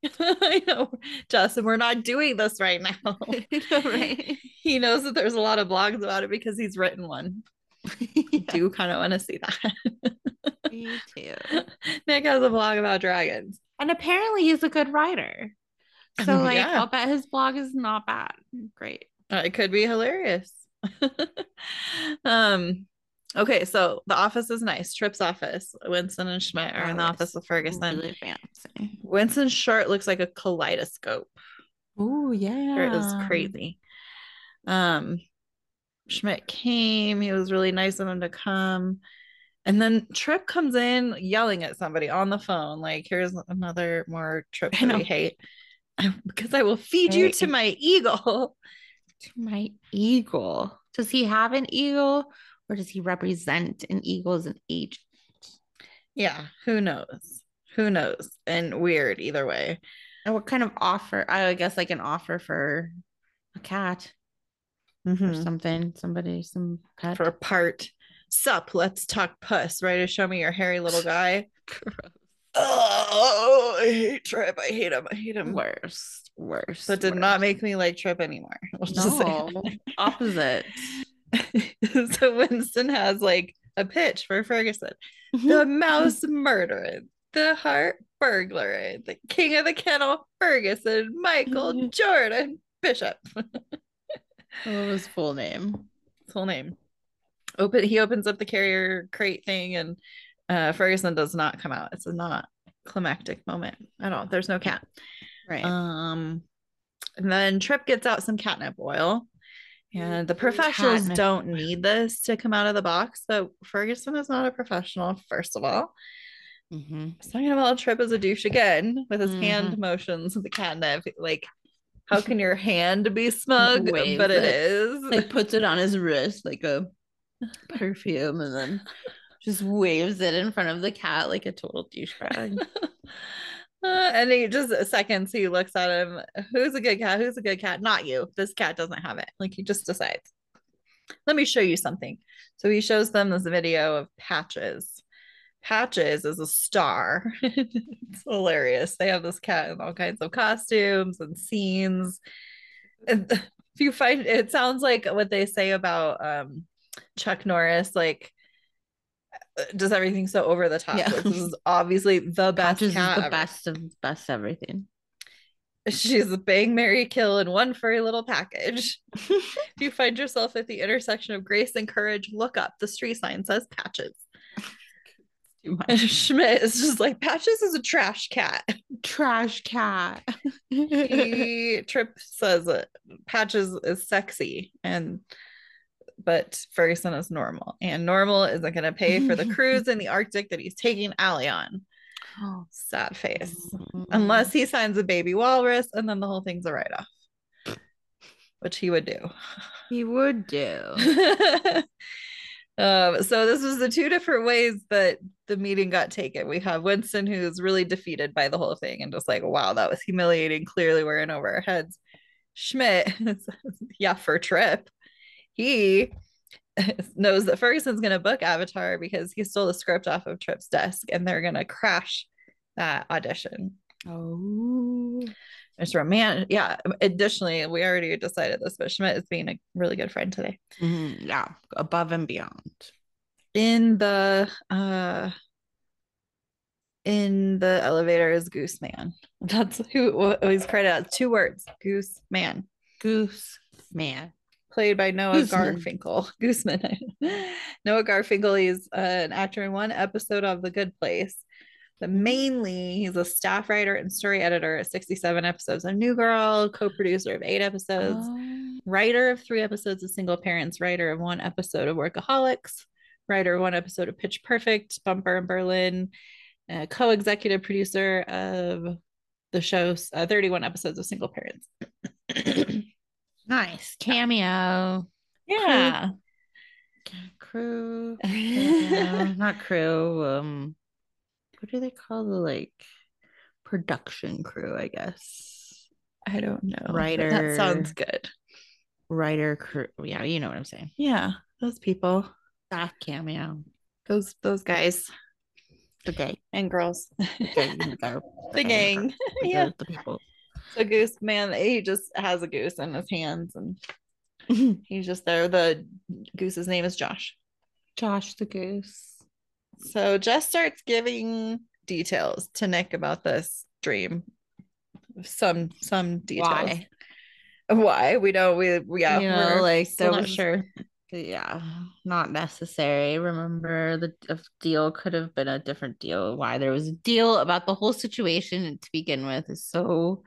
that? I know, Justin, we're not doing this right now. right? He knows that there's a lot of blogs about it because he's written one. I do kind of want to see that. Me too. Nick has a blog about dragons. And apparently he's a good writer. So Oh, like yeah. I'll bet his blog is not bad. Great. Uh, it could be hilarious. um okay, so the office is nice. Trip's office. Winston and Schmidt are in the Oh, office with Ferguson. Really fancy. Winston's shirt looks like a kaleidoscope. Oh yeah. It was crazy. Um Schmidt came, he was really nice of him to come. And then Trip comes in yelling at somebody on the phone, like, here's another more trip I that know. hate. Because I will feed you to my eagle. To my eagle. Does he have an eagle or does he represent an eagle as an agent? Yeah, who knows? Who knows? And weird either way. And what kind of offer? I guess like an offer for a cat or Mhm. something. Somebody, some pet. For a part. Sup, let's talk puss. Ready to show me your hairy little guy? Oh, I hate Trip. I hate him. I hate him. worst, worst. That did not make me like Trip anymore. Say No, opposite. so Winston has like a pitch for Ferguson. The mouse murderer, the heart burglar, the king of the kennel, Ferguson, Michael Jordan Bishop. what was his full name? His whole name. Open. He opens up the carrier crate thing, and uh, Ferguson does not come out. It's a not climactic moment at all. There's no cat. Right. Um, and then Trip gets out some catnip oil. And the professionals don't need this to come out of the box, but Ferguson is not a professional, first of all. Mhm. Second of all, Trip is a douche again with his Mm-hmm. hand motions with the catnip. Like, how can your hand be smug? Waves but it it. is. Like puts it on his wrist like a perfume and then just waves it in front of the cat like a total douchebag. Uh, and he just seconds he looks at him. Who's a good cat? Who's a good cat? Not you. This cat doesn't have it. Like he just decides. Let me show you something. So he shows them this video of Patches. Patches is a star. it's hilarious. They have this cat in all kinds of costumes and scenes. If you find it sounds like what they say about um Chuck Norris, like just everything so over the top. Yeah. Like, this is obviously the best Patches is cat the ever. best of best everything. She's a bang, marry, kill in one furry little package. if you find yourself at the intersection of grace and courage, look up. The street sign says Patches. Schmidt is just like, Patches is a trash cat. Trash cat. He Trip says that Patches is sexy and but Ferguson is normal. And normal isn't gonna pay for the cruise in the Arctic that he's taking Aly on. Sad face. Unless he signs a baby walrus and then the whole thing's a write-off. Which he would do. he would do. Um, so this was the two different ways that the meeting got taken. We have Winston who's really defeated by the whole thing and just like, wow, that was humiliating. Clearly we're in over our heads. Schmidt, yeah, for trip. He knows that Ferguson's gonna book Avatar because he stole the script off of Trip's desk and they're gonna crash that audition. Oh. It's romantic. Yeah. Additionally, we already decided this, but Schmidt is being a really good friend today. Mhm, Yeah, above and beyond. In the uh in the elevator is Goose Man. That's who he's credited as two words. Goose Man. Goose man. Played by Noah Gooseman. Garfinkel. Gooseman. Noah Garfinkel, is uh, an actor in one episode of The Good Place. But mainly, he's a staff writer and story editor at 67 episodes of New Girl, co producer of eight episodes, Oh. writer of three episodes of Single Parents, writer of one episode of Workaholics, writer of one episode of Pitch Perfect, Bumper in Berlin, uh, co executive producer of the show's uh, 31 episodes of Single Parents. Nice cameo. yeah. Crew. Uh, not crew. Um, what do they call the like production crew? I guess I don't know. Writer. That sounds good. writer crew. Yeah, you know what I'm saying. Yeah. Those people, Staff cameo. those those guys Okay. and girls. Okay, you go. the gang. The, yeah. the people. So Goose Man, he just has a goose in his hands and he's just there. The goose's name is Josh. Josh the goose. So Jess starts giving details to Nick about this dream. Some some details. Why? Why? We don't we we- yeah, you know, we're like there not sure. yeah, not necessary. Remember, the the deal could have been a different deal. Why there was a deal about the whole situation to begin with is so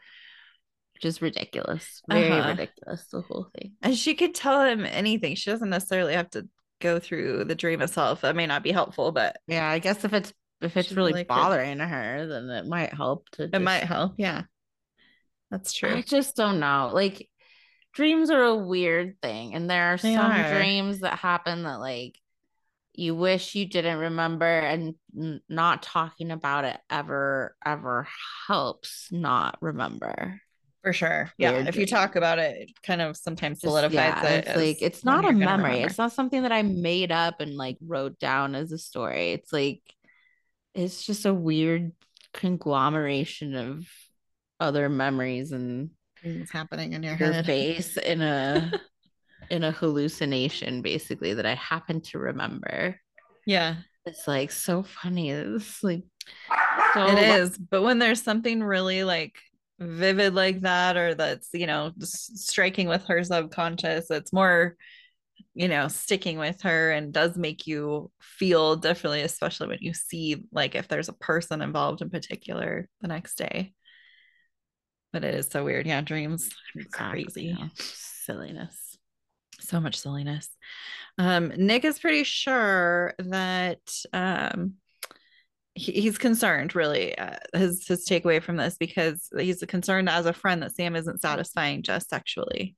just ridiculous. Very Uh-huh. ridiculous. The whole thing. And she could tell him anything. She doesn't necessarily have to go through the dream itself. That may not be helpful, but Yeah, I guess if it's if it's really like it. bothering her, then it might help to. it might help. Yeah. That's true. I just don't know. Like dreams are a weird thing, and there are They some are. dreams that happen that like you wish you didn't remember, and n- not talking about it ever ever helps not remember. For sure. Yeah. Weird If you talk about it, it kind of sometimes Just- solidifies yeah, it. it's like it's not a memory. It's not something that I made up and like wrote down as a story. It's like it's just a weird conglomeration of other memories and things happening in your your head. face in a in a hallucination basically that I happen to remember. Yeah. It's like so funny. It's like so It is. But when there's something really like vivid like that, or that's, you know, striking with her subconscious, it's more, you know, sticking with her and does make you feel differently, especially when you see like if there's a person involved in particular the next day. But it is so weird. Yeah. Dreams Exactly, crazy. yeah. Silliness. so much silliness. Um, Nick is pretty sure that um, he, he's concerned, really. Uh, his his takeaway from this because he's concerned as a friend that Sam isn't satisfying just sexually.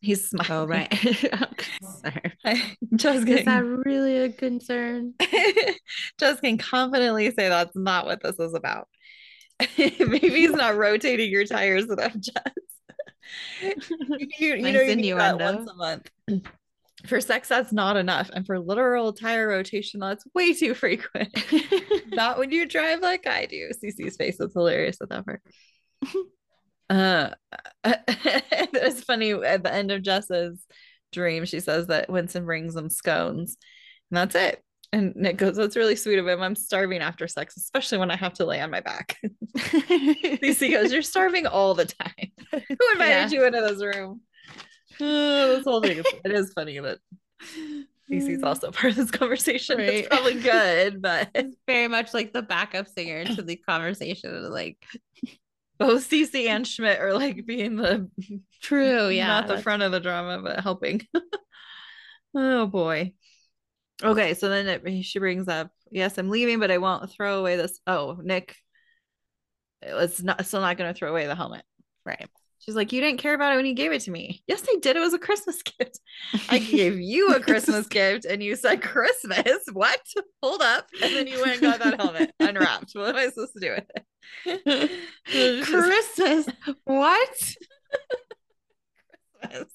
He's smiling. Oh right. I just Is that really a concern? just can confidently say that's not what this is about. Maybe he's not rotating your tires enough, Jess. you, you Nice know you need that innuendo. once a month. For sex, that's not enough. And for literal tire rotation, that's way too frequent. not when you drive like I do. Cece's face is hilarious with that. Uh, it's funny at the end of Jess's dream, she says that Winston brings them scones, and that's it. And Nick goes, That's really sweet of him. I'm starving after sex, especially when I have to lay on my back. Cece goes, You're starving all the time. Who invited Yeah. you into this room? This whole thing is, it is funny that Cece's also part of this conversation. Right. It's probably good, but It's very much like the backup singer to the conversation. Like both Cece and Schmidt are like being the true, yeah. not the front of the drama, but helping. oh boy. Okay, so then it, she brings up, yes, I'm leaving, but I won't throw away this. Oh, Nick, it's not still not going to throw away the helmet. Right. She's like, You didn't care about it when you gave it to me. Yes, I did. It was a Christmas gift. I gave you a Christmas gift and you said Christmas. What? Hold up. And then you went and got that helmet unwrapped. What am I supposed to do with it? Christmas. what? Christmas.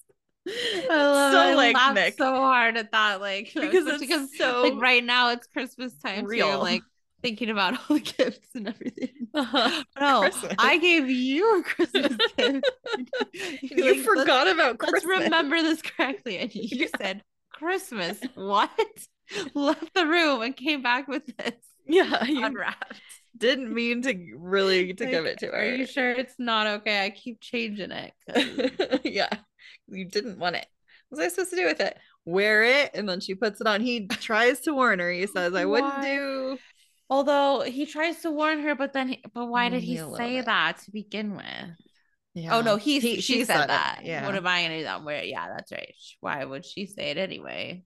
I love So, it. I like, laughed Nick. so hard at that, like Because it's so like right now it's Christmas time real. like thinking about all the gifts and everything. Uh-huh. No, Christmas. I gave you a Christmas gift. you Like, let's- forgot about Let's Christmas. remember this correctly. And you Yeah. said Christmas. What? Left the room and came back with this Yeah, you unwrapped. didn't mean to really to give it to her. Are you sure it's not okay? I keep changing it. yeah, you didn't want it. What was I supposed to do with it? Wear it, and then she puts it on. He tries to warn her. He says, "I wouldn't Why? do." Although he tries to warn her, but then, he, but why did he Only a little say bit. that to begin with? Yeah. Oh no, he, He- she she said, said it, that. yeah. What am I gonna do? That where? Yeah, that's right. Why would she say it anyway?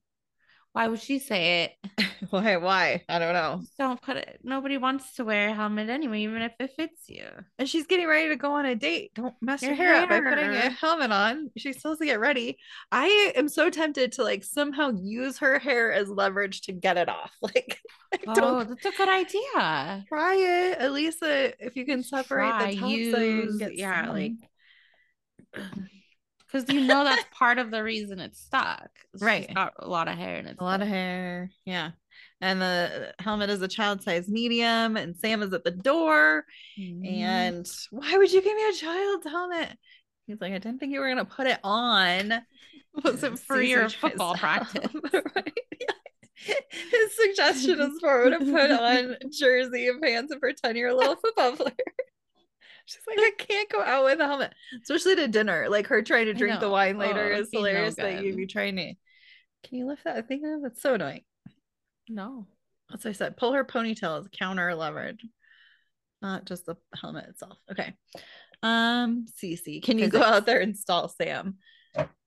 Why would she say it? Why? Why? I don't know. Don't put it. Nobody wants to wear a helmet anyway, even if it fits you. And she's getting ready to go on a date. Don't mess your, Your hair, up by putting a helmet on. She's supposed to get ready. I am so tempted to like somehow use her hair as leverage to get it off. Like, Oh, don't that's a good idea. try it, at least uh, if you can separate Try, the top so you use- can get yeah, some. like because you know that's part of the reason it's stuck. It's Right. got a lot of hair and it's a lot of hair. Yeah. And the helmet is a child size medium, and Sam is at the door. Mm-hmm. And why would you give me a child's helmet? He's like, I didn't think you were gonna put it on. was it for your football practice? right? Yeah. His suggestion is for her to put on jersey and pants and pretend you're a little football player. She's like, I can't go out with a helmet, especially to dinner. Like her trying to drink the wine Oh, later it'd is be no hilarious. that you'd be trying to. Can you lift that thing up? That's so annoying. No. As I said, pull her ponytail as counter leverage, not just the helmet itself. Okay. Um, Cece, can you go out there and stall Sam?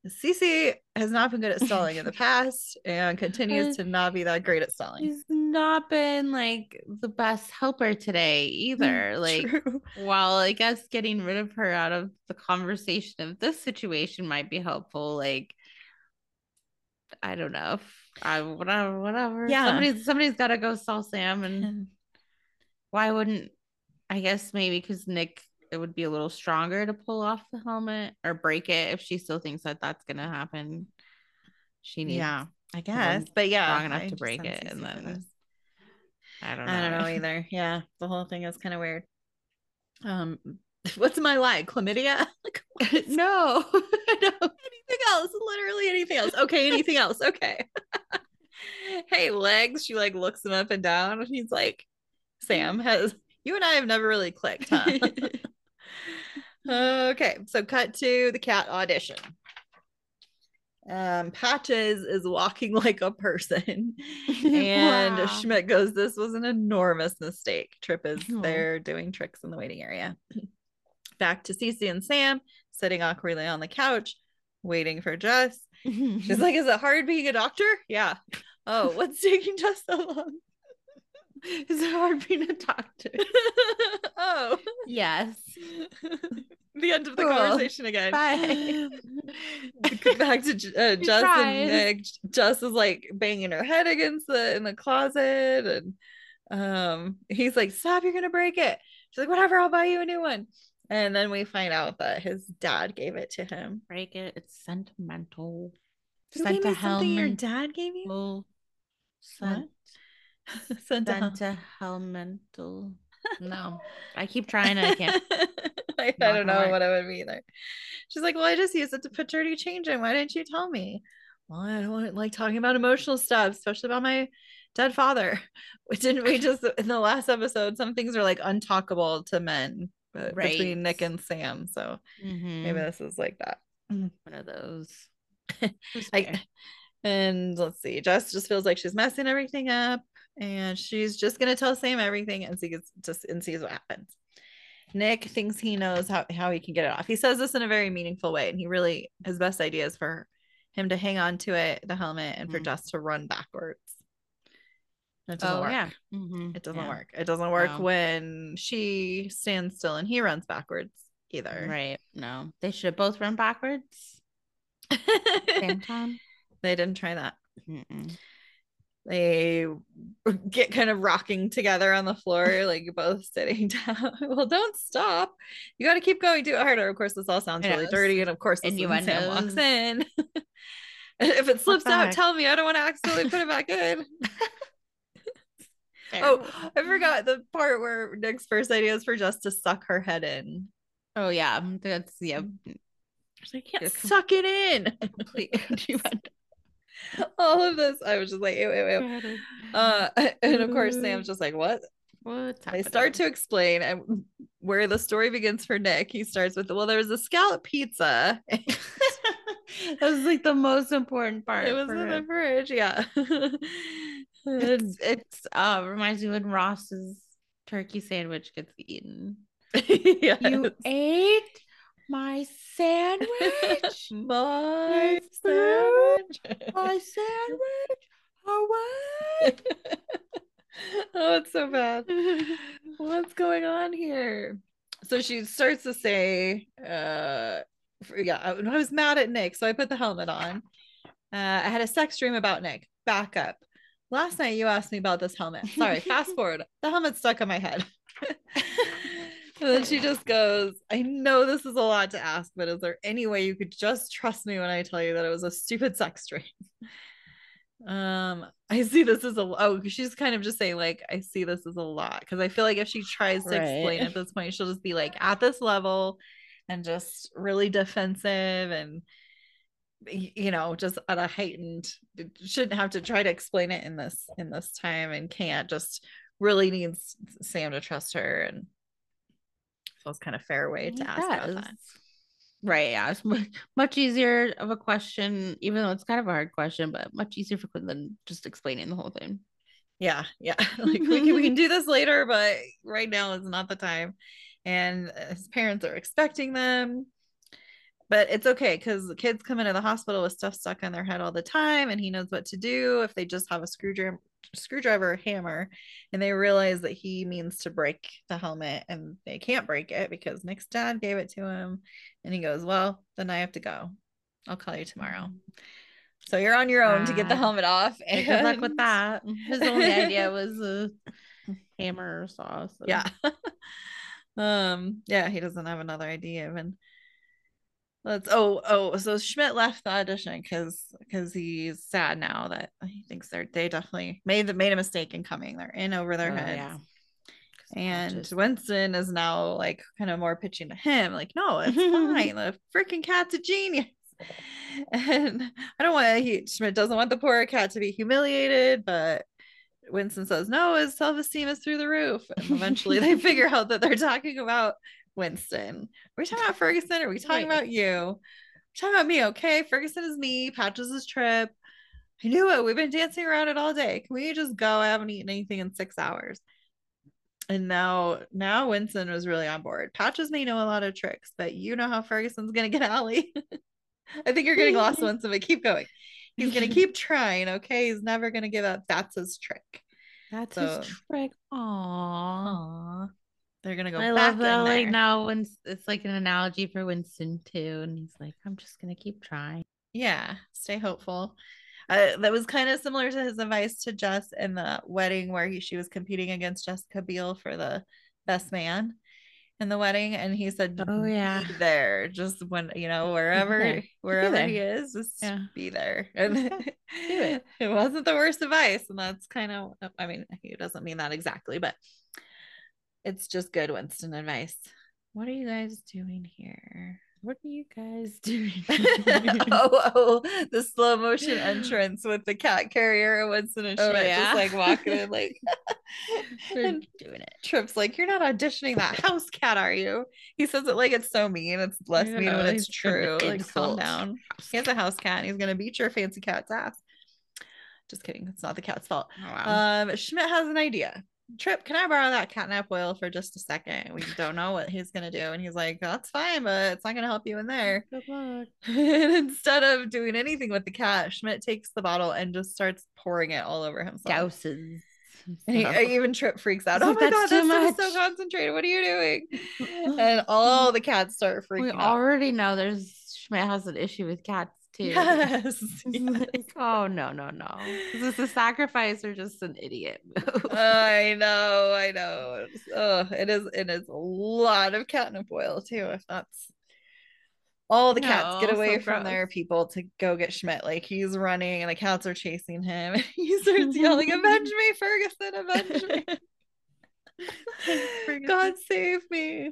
Cece has not been good at stalling in the past and continues to not be that great at stalling. He's not been like the best helper today mm, either. Like True. while I guess getting rid of her out of the conversation of this situation might be helpful, like I don't know. If I whatever, whatever. Yeah. Somebody's somebody's gotta go stall Sam and why wouldn't I guess maybe because Nick it would be a little stronger to pull off the helmet or break it if she still thinks that that's gonna happen. She needs yeah, I guess. But yeah, strong enough I to break it, and then. I don't know. I don't know either. Yeah, the whole thing is kind of weird. Um, what's my lie? Chlamydia? Like, no, no. anything else literally anything else okay anything else okay hey legs she like looks him up and down and he's like sam has you and i have never really clicked huh okay so cut to the cat audition um patches is walking like a person and Wow. schmidt goes this was an enormous mistake trip is Aw. there doing tricks in the waiting area back to Cece and Sam sitting awkwardly on the couch, waiting for Jess. She's like, Is it hard being a doctor? Yeah. Oh, what's taking Jess so long? Is it hard being a doctor? oh, yes. the end of the Cool. conversation again. Bye. Back to uh, Jess and Nick. Jess is like banging her head against the in the closet, and um, he's like, "Stop! You're gonna break it." She's like, "Whatever, I'll buy you a new one." And then we find out that his dad gave it to him. Break it. It's sentimental. You gave me something your dad gave you? Sent- Sentimental. No, I keep trying. I can't. I, I don't know work. what it would be either. She's like, Well, I just used it to put dirty change in. Why didn't you tell me? Well, I don't like talking about emotional stuff, especially about my dead father. Didn't we just in the last episode, some things are like untalkable to men but between Nick and Sam. So Mhm. maybe this is like that. one of those. Fair? and let's see, Jess just feels like she's messing everything up, and she's just gonna tell Sam everything and see just and sees what happens. Nick thinks he knows how, how he can get it off. He says this in a very meaningful way, and he really his best idea is for him to hang on to it, the helmet, and for Mhm. Jess to run backwards. It doesn't Oh work. yeah. Mhm. It doesn't Yeah. work. It doesn't work No. when she stands still and he runs backwards. either. Right. No, they should both run backwards. Same time. they didn't try that. Mm-mm. They get kind of rocking together on the floor, like both sitting down. well, don't stop. You got to keep going. Do it harder. Of course, this all sounds really dirty, and of course, this is when Sam walks in. if it slips out, tell me. I don't want to accidentally put it back in. Oh, I forgot the part where Nick's first idea is for Jess to suck her head in. Oh yeah, that's yeah. I can't com- suck it in. Complete innuendo. All of this, I was just like, ew, ew, ew. Uh, and of course, Sam's just like, what? What's They start to explain and where the story begins for Nick. He starts with, well, there was a scallop pizza. that was like the most important part. It was in the him. fridge. Yeah. It's it's uh reminds me when Ross's turkey sandwich gets eaten. yes. You ate my sandwich. My food, sandwich. my sandwich. Oh what? oh, it's so bad. What's going on here? So she starts to say, uh, for- yeah, I, I was mad at Nick, so I put the helmet on. Uh, I had a sex dream about Nick. Back up. Last night you asked me about this helmet. Sorry, fast forward. The helmet's stuck on my head. and then she just goes, I know this is a lot to ask, but is there any way you could just trust me when I tell you that it was a stupid sex dream? Um, I see this as a oh, she's kind of just saying like I see this as a lot because I feel like if she tries to explain at this point, she'll just be like at this level and just really defensive and you know just at a heightened shouldn't have to try to explain it in this in this time and can't just really needs Sam to trust her and it's kind of fair way to It ask about that. Right, yeah, it's much easier of a question, even though it's kind of a hard question, but much easier for Quinn than just explaining the whole thing. Yeah, yeah. like we can, we can do this later, but right now is not the time. And uh, his parents are expecting them. But it's okay because the kids come into the hospital with stuff stuck on their head all the time, and he knows what to do if they just have a screwdriver screwdriver or hammer and they realize that he means to break the helmet and they can't break it because Nick's dad gave it to him. And he goes well then I have to go. I'll call you tomorrow. So you're on your own to get the helmet off Like, good luck with that. His only idea was a hammer or saw. so- yeah. Um yeah he doesn't have another idea even let's oh oh so schmidt left the audition because because he's sad now that he thinks they're they definitely made the made a mistake in coming they're in over their Oh, heads yeah. and Just- winston is now like kind of more pitching to him like no it's fine the freaking cat's a genius and i don't want he schmidt doesn't want the poor cat to be humiliated but Winston says, No, his self esteem is through the roof. And eventually they figure out that they're talking about Winston. Are we talking about Ferguson? Are we talking Right. about you? We're talking about me, okay? Ferguson is me, Patches is Trip. I knew it. We've been dancing around it all day. Can we just go? I haven't eaten anything in six hours. And now, now Winston was really on board. Patches may know a lot of tricks, but you know how Ferguson's gonna get Aly. I think you're getting lost, Winston, but keep going. He's gonna keep trying, okay? He's never gonna give up. That's his trick. That's So- his trick. Aww. Aww. They're gonna go I back love that. Like now, when it's like an analogy for Winston too, and he's like, "I'm just gonna keep trying." Yeah, stay hopeful. Uh, that was kind of similar to his advice to Jess in the wedding where he, she was competing against Jessica Biel for the best man in the wedding, and he said, Oh, yeah. be there, just when you know wherever wherever he is, just Yeah. be there." And it. it wasn't the worst advice, and that's kind of I mean, he doesn't mean that exactly, but it's just good Winston advice. What are you guys doing here? What are you guys doing? oh, oh, the slow motion entrance with the cat carrier and Winston and Oh, Schmidt yeah. just like walking in like and doing it. Trips like, You're not auditioning that house cat, are you? He says it like it's so mean. It's less mean know, when it's true. Like calm down. He has a house cat and he's gonna beat your fancy cat's ass. Just kidding. It's not the cat's fault. Oh, wow. Um, Schmidt has an idea. Trip, can I borrow that catnip oil for just a second? We don't know what he's gonna do. And he's like, That's fine, but it's not gonna help you in there. Good luck. and instead of doing anything with the cat, Schmidt takes the bottle and just starts pouring it all over himself. Douses. And he, even Trip freaks out. He's Oh like, my god, "That's that's too so, so concentrated. What are you doing? and all the cats start freaking we out. already know there's Schmidt has an issue with cats too. Yes. Yes. like, oh no, no, no. Is this a sacrifice or just an idiot move? I know, I know. Oh, it is. It is a lot of catnip oil too. If that's all the cats get away so from their people to go get Schmidt. Like he's running and the cats are chasing him. He starts yelling, "Avenge me, Ferguson! Avenge me! God save me!"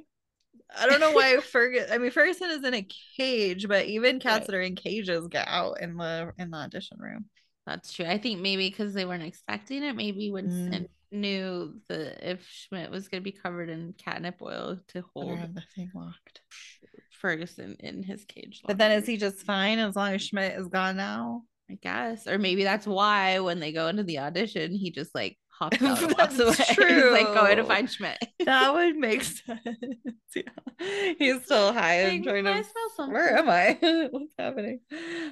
I don't know why Ferguson. I mean, Ferguson is in a cage, but even cats Right. that are in cages get out in the in the audition room. That's true. I think maybe because they weren't expecting it, maybe Mm. Knew the if Schmidt was going to be covered in catnip oil to hold the thing locked. Ferguson in his cage. But then is he just fine as long as Schmidt is gone now? I guess, or maybe that's why when they go into the audition, he just like hops out and walks away. That's He's like going to find Schmidt. That would make sense. yeah. He's still high and trying "I to. smell something." Where am I? What's happening?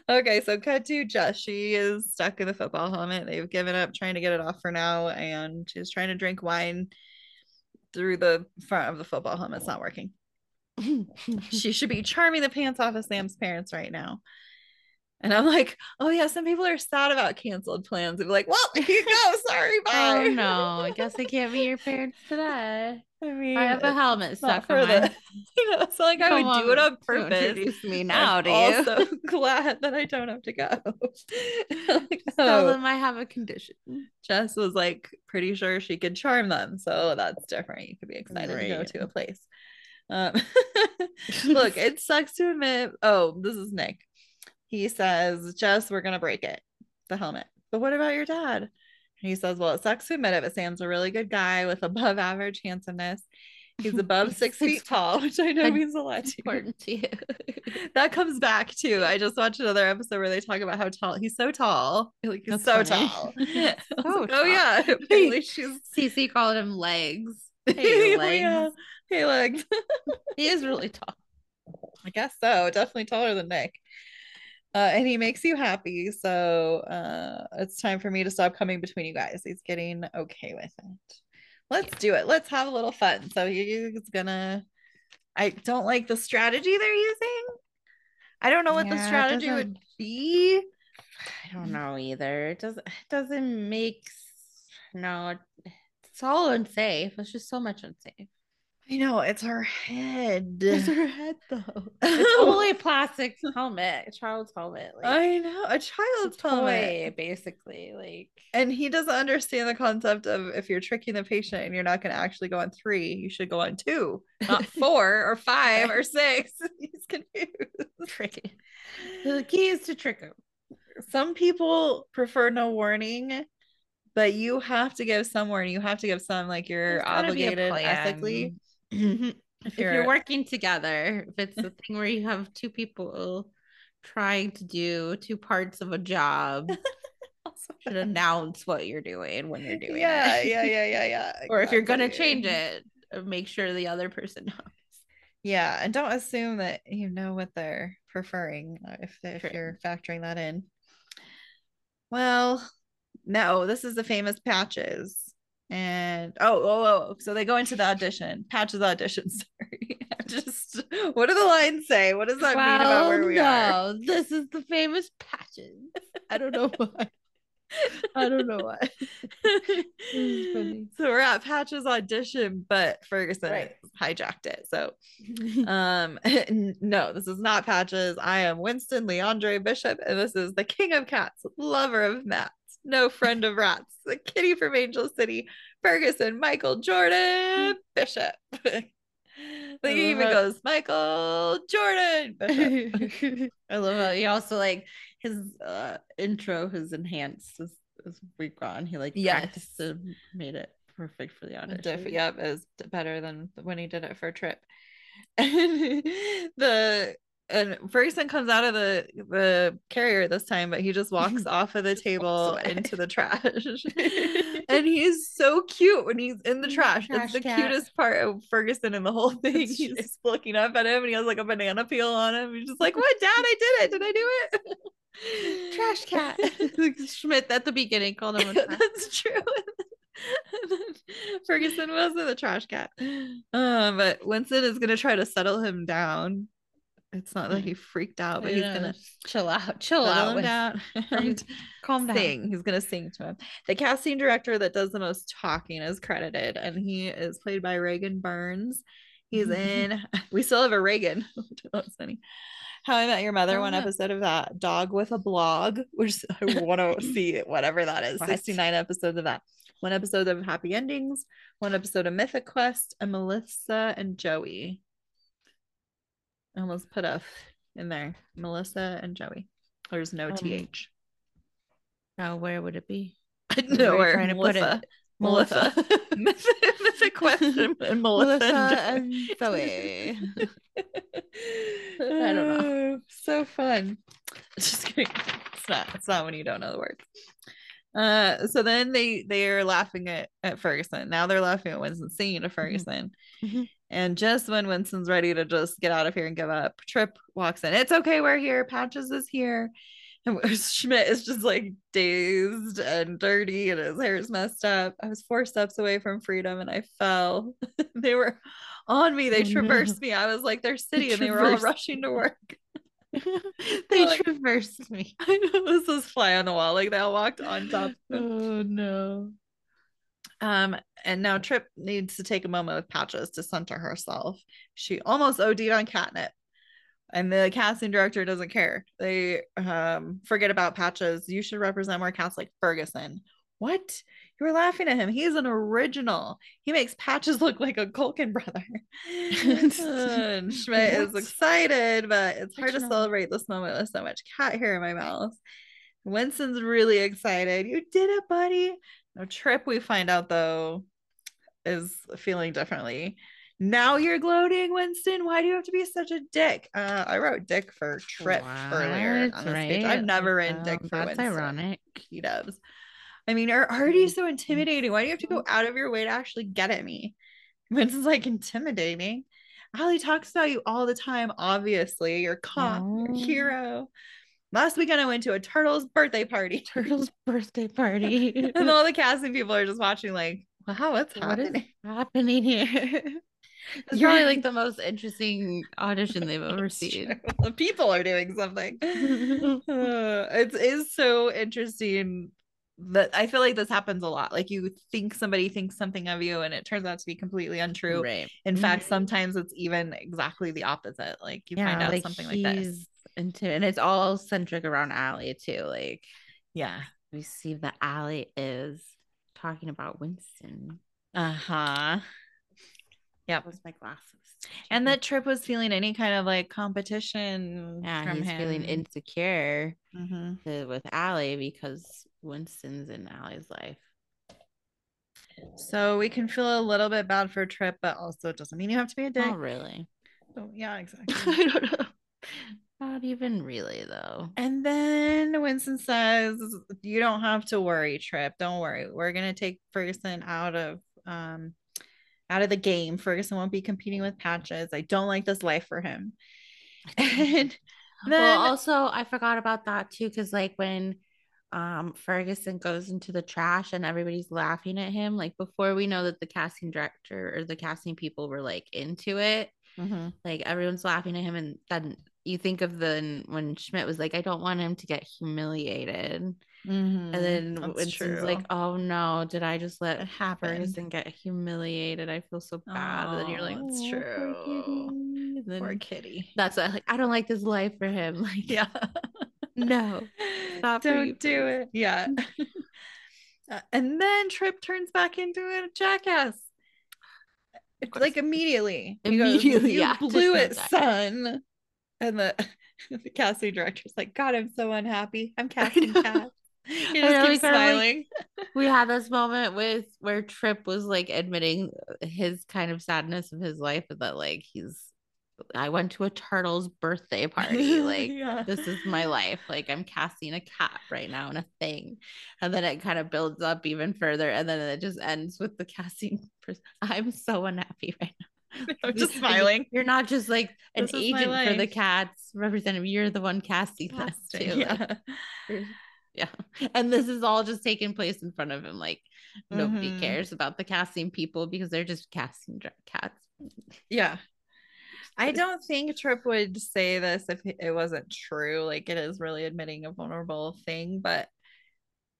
Okay, so cut to Jess. She is stuck in the football helmet. They've given up trying to get it off for now, and she's trying to drink wine through the front of the football helmet. It's not working. she should be charming the pants off of Sam's parents right now. And I'm like, oh yeah, some people are sad about canceled plans. They're like, well, here you go. Sorry, bye. oh no, I guess I can't be your parents today. I mean, I have a helmet stuck for on my the. You know, it's like I Come would do it on, on purpose. Introduce me now, I'm do you? also glad that I don't have to go. Like, Tell oh. them I have a condition. Jess was like pretty sure she could charm them, so that's different. You could be excited to go to a place. Um, look, it sucks to admit. Oh, this is Nick. He says, Jess, we're gonna break it, the helmet. But what about your dad? He says, Well, it sucks to admit it, but Sam's a really good guy with above average handsomeness. He's above six feet tall, which I know means a lot to you. important to you. That comes back too. I just watched another episode where they talk about how tall he's so tall. Like he's so funny. tall. I was So like, oh yeah. Apparently she's Cece called him legs. Hey, oh, legs. yeah. Hey legs. He is really tall. I guess so. Definitely taller than Nick. Uh, and he makes you happy. So uh, it's time for me to stop coming between you guys. He's getting okay with it. Let's do it. Let's have a little fun. So he's gonna. I don't like the strategy they're using. I don't know what the Yeah, it strategy would be. I don't know either. It doesn't it doesn't make no it's all unsafe. It's just so much unsafe. I know it's her head. It's her head though. It's only a plastic helmet, a child's helmet. Like I know a it's a child's helmet. basically. Like And he doesn't understand the concept of if you're tricking the patient and you're not going to actually go on three, you should go on two, not four or five or six. He's confused. tricky. The key is to trick him. Some people prefer no warning, but you have to give some warning. You have to give some, like you're There's gotta be a obligated plan. Ethically. if If you're, you're, working together, if it's the thing where you have two people trying to do two parts of a job, should announce what you're doing when you're doing yeah, it. yeah, yeah, yeah, yeah. or if you're gonna change it, make sure the other person knows. Yeah, and don't assume that you know what they're preferring uh, if if True. you're factoring that in. Well, no, this is the famous patches. And oh, oh, oh, so they go into the audition. Patches audition. Sorry. I'm just what do the lines say? What does that mean about where we are? no, this is the famous patches. I don't know why. I don't know why. so we're at Patches audition, but Ferguson Right. hijacked it. So um no this is not patches i am winston leandre bishop and this is the king of cats lover of mats no friend of rats the kitty from angel city ferguson michael jordan bishop like he even love it. goes michael jordan I love how he also like his uh intro, his enhanced as, as we've gone. He like Yes. and made it perfect for the audition. Yep is better than when he did it for trip and the and Ferguson comes out of the the carrier this time, but he just walks off of the table into the trash. and he's so cute when he's in the trash. Trash it's the cat. cutest part of Ferguson in the whole thing. That's he's true. looking up at him and he has like a banana peel on him. He's just like, What, dad? I did it. Did I do it? Trash cat. Schmidt at the beginning called him a trash. That's true. Ferguson was the trash cat. Um, but Winston is gonna try to settle him down. It's not that he freaked out, but he's gonna chill out, chill out, Winston. down Calm- and calm down. sing. He's gonna sing to him. The casting director that does the most talking is credited, and he is played by Regan Burns. He's mm-hmm. in. We still have a Reagan. That's funny. How I Met Your Mother. one yeah. episode of that. Dog with a blog, which I want to see whatever that is. What? Sixty nine episodes of that. One episode of Happy Endings. One episode of Mythic Quest, and Melissa and Joey. I almost put f in there. Melissa and Joey. There's no Um, th. Now, where would it be? I Where know are you where trying to put it? Melissa. Mythic, Mythic Quest and, Melissa. Melissa and Zoe. I don't know. So fun. It's just kidding. It's not. It's not when you don't know the words. Uh, so then they they are laughing at at Ferguson. Now they're laughing at Winston singing to Ferguson. Mhm. And just when Winston's ready to just get out of here and give up, Trip walks in. It's okay, we're here. Patches is here. And Schmidt is just like dazed and dirty, and his hair is messed up. I was four steps away from freedom, and I fell. they were on me. They Oh, traversed me. I was like their city, and they were all rushing to work. they like- traversed me. I know this was fly on the wall. Like they all walked on top. Oh no. Um, and now Trip needs to take a moment with Patches to center herself. She almost OD'd on catnip. And the casting director doesn't care. They um forget about Patches. You should represent more cats like Ferguson. What? You were laughing at him. He's an original. He makes Patches look like a Culkin brother. Schmidt is excited, but it's hard to celebrate this moment with so much cat hair in my mouth. Winston's really excited. You did it, buddy. No Trip, we find out though, is feeling differently. Now you're gloating, Winston. Why do you have to be such a dick? Uh, I wrote dick for Trip earlier on this page. I've never written dick for That's Winston. That's ironic. He does. I mean, you're already Mm. so intimidating. Why do you have to go out of your way to actually get at me? Winston's like intimidating. Aly talks about you all the time, obviously. You're cop, you're Oh. hero. Last weekend I went to a turtle's birthday party. Turtle's birthday party. and all the casting people are just watching, like, wow, what's what is happening? happening here? It's You're- probably like the most interesting audition they've ever seen. true. The people are doing something. Uh, it is so interesting that I feel like this happens a lot. Like you think somebody thinks something of you and it turns out to be completely untrue. Right. In fact, Mhm. sometimes it's even exactly the opposite. Like you find out something like this. Into, and it's all centric around Aly too. Like Yeah. we see that Aly is talking about Winston. Uh-huh. Yeah, was my glasses? And that Trip was feeling any kind of like competition yeah, from he's him. feeling insecure Mhm. to- with Aly because Winston's in Aly's life. So we can feel a little bit bad for Trip, but also it doesn't mean you have to be a dick. Oh, really. So, yeah, exactly. I don't know. Not even really though. And then Winston says, "You don't have to worry, Trip. Don't worry. We're gonna take Ferguson out of um out of the game. Ferguson won't be competing with Patches. I don't like this life for him." And then well, also I forgot about that too, because like when um Ferguson goes into the trash and everybody's laughing at him, like before we know that the casting director or the casting people were like into it, Mhm. like everyone's laughing at him, and then you think of the when Schmidt was like, I don't want him to get humiliated. Mhm. And then That's Winston's like, oh no, did I just let It happened. Ferguson get humiliated? I feel so bad. and then you're like, that's "Oh, true. poor kitty." Poor kitty. that's like, I don't like this life for him. Like, Yeah. no. For you, Don't do it. Yeah. Uh, and then Trip turns back into a jackass. It's like immediately. He goes, Immediately, you yeah, blew it, son. And the, the casting director's like, God, I'm so unhappy. I'm casting cats. He just know, keeps kinda, like, smiling. we had this moment with where Trip was like admitting his kind of sadness of his life that like he's I went to a turtle's birthday party. Like Yeah. this is my life. Like I'm casting a cat right now in a thing. And then it kind of builds up even further. And then it just ends with the casting person. I'm so unhappy right now. I'm just Like, smiling. You're not just like an This agent for the cats representative. You're the one casting this too. Yeah. you're- yeah. and this is all just taking place in front of him. Like nobody Mhm. cares about the casting people because they're just casting cats. Yeah. I don't think Trip would say this if it wasn't true. Like it is really admitting a vulnerable thing, but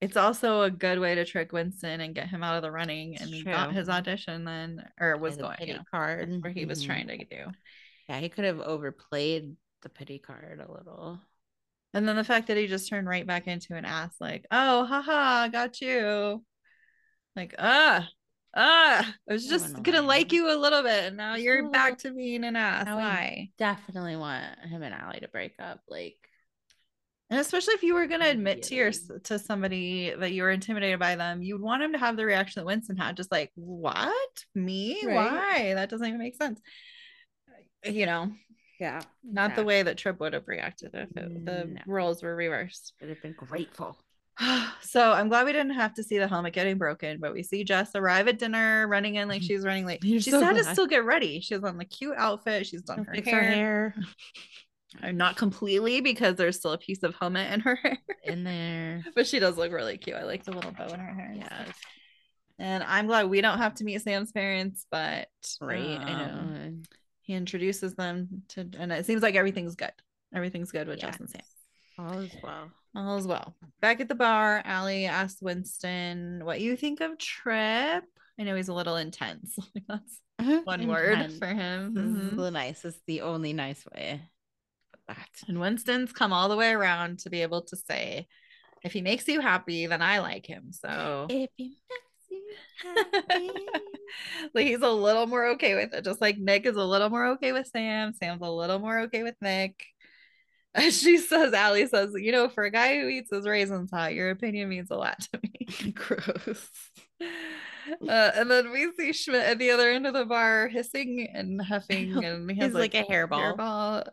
it's also a good way to trick Winston and get him out of the running. And he got his audition then, or was going, pity know, card where he was Mhm. trying to do. Yeah, he could have overplayed the pity card a little. And then the fact that he just turned right back into an ass, like, oh, haha, got you. Like, ah, ah, I was just gonna annoying. like you a little bit, and now you're back to being an ass. Now I- Why? Definitely want him and Aly to break up. Like, And especially if you were gonna admit to your to somebody that you were intimidated by them, you'd want them to have the reaction that Winston had, just like, what? Me? Right. Why? That doesn't even make sense. You know, yeah, not the way that Trip would have reacted if it, the No. roles were reversed. would have been grateful. so I'm glad we didn't have to see the helmet getting broken, but we see Jess arrive at dinner, running in like she's running late. You're She's so had to still get ready. She's on the cute outfit. She's done her hair. her hair Uh, Not completely because there's still a piece of helmet in her hair, in there. but she does look really cute. I like the little bow in her hair. and Yes, stuff. And I'm glad we don't have to meet Sam's parents, but right. I um, know. he introduces them to, and it seems like everything's good. Everything's good with Jess and Sam. All is well. All is well. Back at the bar, Aly asks Winston what you think of Trip. I know he's a little intense. That's one word for him. Is Mhm. the nice. It's the only nice way. That. And Winston's come all the way around to be able to say, if he makes you happy, then I like him. So If he makes you happy. like he's a little more okay with it. Just like Nick is a little more okay with Sam. Sam's a little more okay with Nick. As she says, Aly says, you know, for a guy who eats his raisins hot, your opinion means a lot to me. Gross. Uh, and then we see Schmidt at the other end of the bar hissing and huffing, and he has He's like, a hairball. hairball.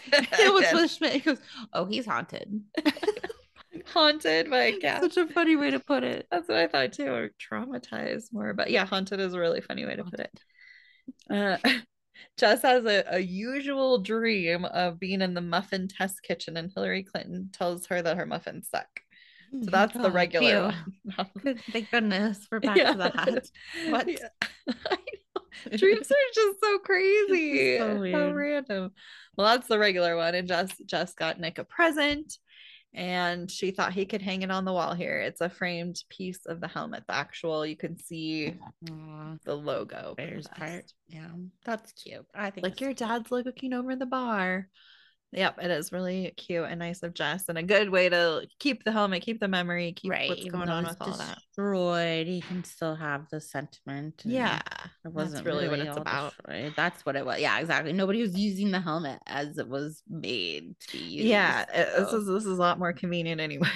It was with Schmidt. He goes, "Oh, he's haunted." haunted by a cat. Such a funny way to put it. That's what I thought too, or traumatized more. But yeah, haunted is a really funny way to put it. Uh, Jess has a, a usual dream of being in the muffin test kitchen, and Hillary Clinton tells her that her muffins suck. So that's the Oh, regular one. Thank goodness we're back Yeah. to that. What? Yeah. Dreams are just so crazy. So weird. random. Well, that's the regular one. And Jess Jess got Nick a present and she thought he could hang it on the wall here. It's a framed piece of the helmet. The actual, you can see Aw, the logo. Bears part. Yeah, that's cute. I think Like your dad's looking over the bar. Yep, it is really cute and nice of Jess and a good way to keep the helmet, keep the memory, keep right. what's going on with all that. Destroyed. He can still have the sentiment. Yeah, It wasn't really what it's about. destroyed. That's what it was. Yeah, exactly. Nobody was using the helmet as it was made to be used. yeah. it- This is this is a lot more convenient anyway.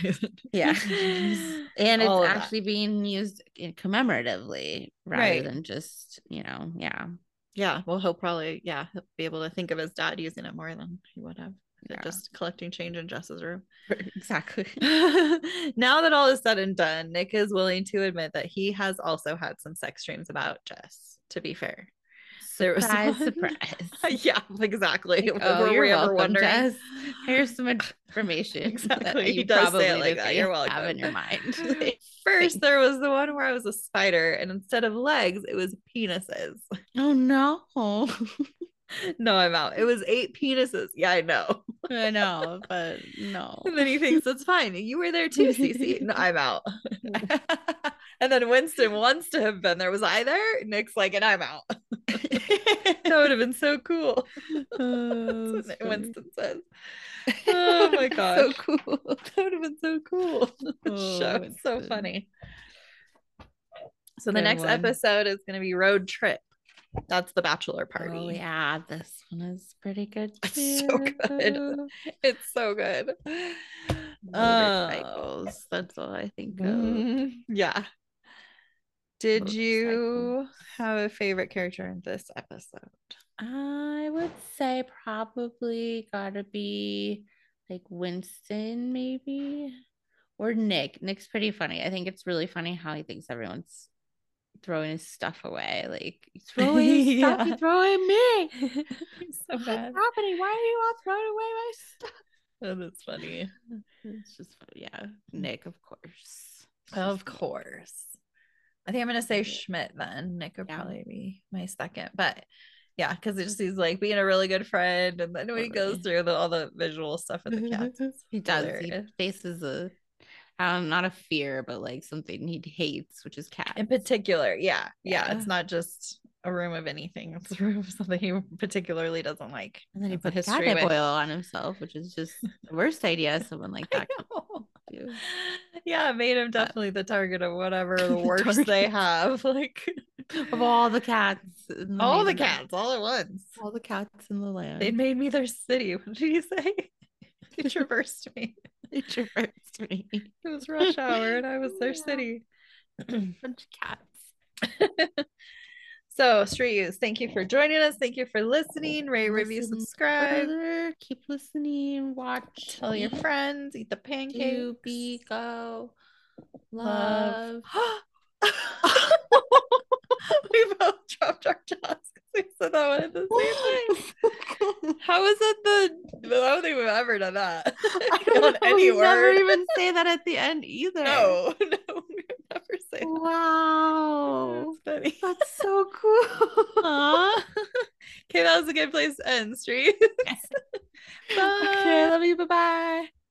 Yeah. and it's All of that. actually being used in- commemoratively rather Right. than just, you know, yeah. Yeah. Well, he'll probably yeah he'll be able to think of his dad using it more than he would have. Yeah. Just collecting change in Jess's room. Exactly. now that all is said and done, Nick is willing to admit that he has also had some sex dreams about Jess. To be fair, There was Surprise, one- surprise. yeah, exactly. Like, oh, Were you're we welcome, wondering? Jess. Here's some information Exactly. He you does say it probably like that. You're Have welcome. in your mind. First, there was the one where I was a spider, and instead of legs, it was penises. oh no. No, I'm out. It was eight penises. Yeah, I know. I know, but no. And then he thinks it's fine. You were there too, Cece. No, I'm out. And then Winston wants to have been there. Was I there? Nick's like, and I'm out. that would have been so cool. Oh, That's what. Winston says. Oh my god. so cool. That would have been so cool. The Oh, show is so funny. So the Good next one. episode is going to be road trip. That's the bachelor party. Oh yeah, this one is pretty good. It's so good. It's so good. Motorcycles. That's all I think of. Mm, yeah. Did you have a favorite character in this episode? I would say probably gotta be like Winston, maybe, or Nick. Nick's pretty funny. I think it's really funny how he thinks everyone's throwing his stuff away. Like throwing his stuff, Yeah. he's throwing me. So What's bad. happening? Why are you all throwing away my stuff? Oh, That's funny. It's just yeah, Nick, of course. Of course. I think I'm gonna say Schmidt then. Nick would Yeah. probably be my second, but yeah, because it just he's like being a really good friend, and then when he goes through the, all the visual stuff with the cats, he does. hilarious. He faces a, um, not a fear, but like something he hates, which is cats. in particular, yeah, yeah, Yeah. it's not just a room of anything; it's a room of something he particularly doesn't like. and then he Has a puts history cat with. oil on himself, which is just the worst idea someone like that could do. Yeah, it made him uh, definitely the target of whatever the worst they have. Like Of all the cats, all the cats, all at once. all the cats in the land. They made me their city. What did you say? They traversed me. They traversed me. It was rush hour and I was their city. Bunch of cats. So, Street Use, thank you for joining us. Thank you for listening. Rate, review, subscribe. further, Keep listening. Watch. Tell your friends. Eat the Do pancakes. be go. Love. Love. we both dropped our jaws because we said that one at the same time. How is it the? I don't think we've ever done that. I don't know. any we never even say that at the end either. No, no, we never say that. Wow. That's funny. That's so cool. Okay, that was a good place to end, Street. Okay, love you. Bye bye.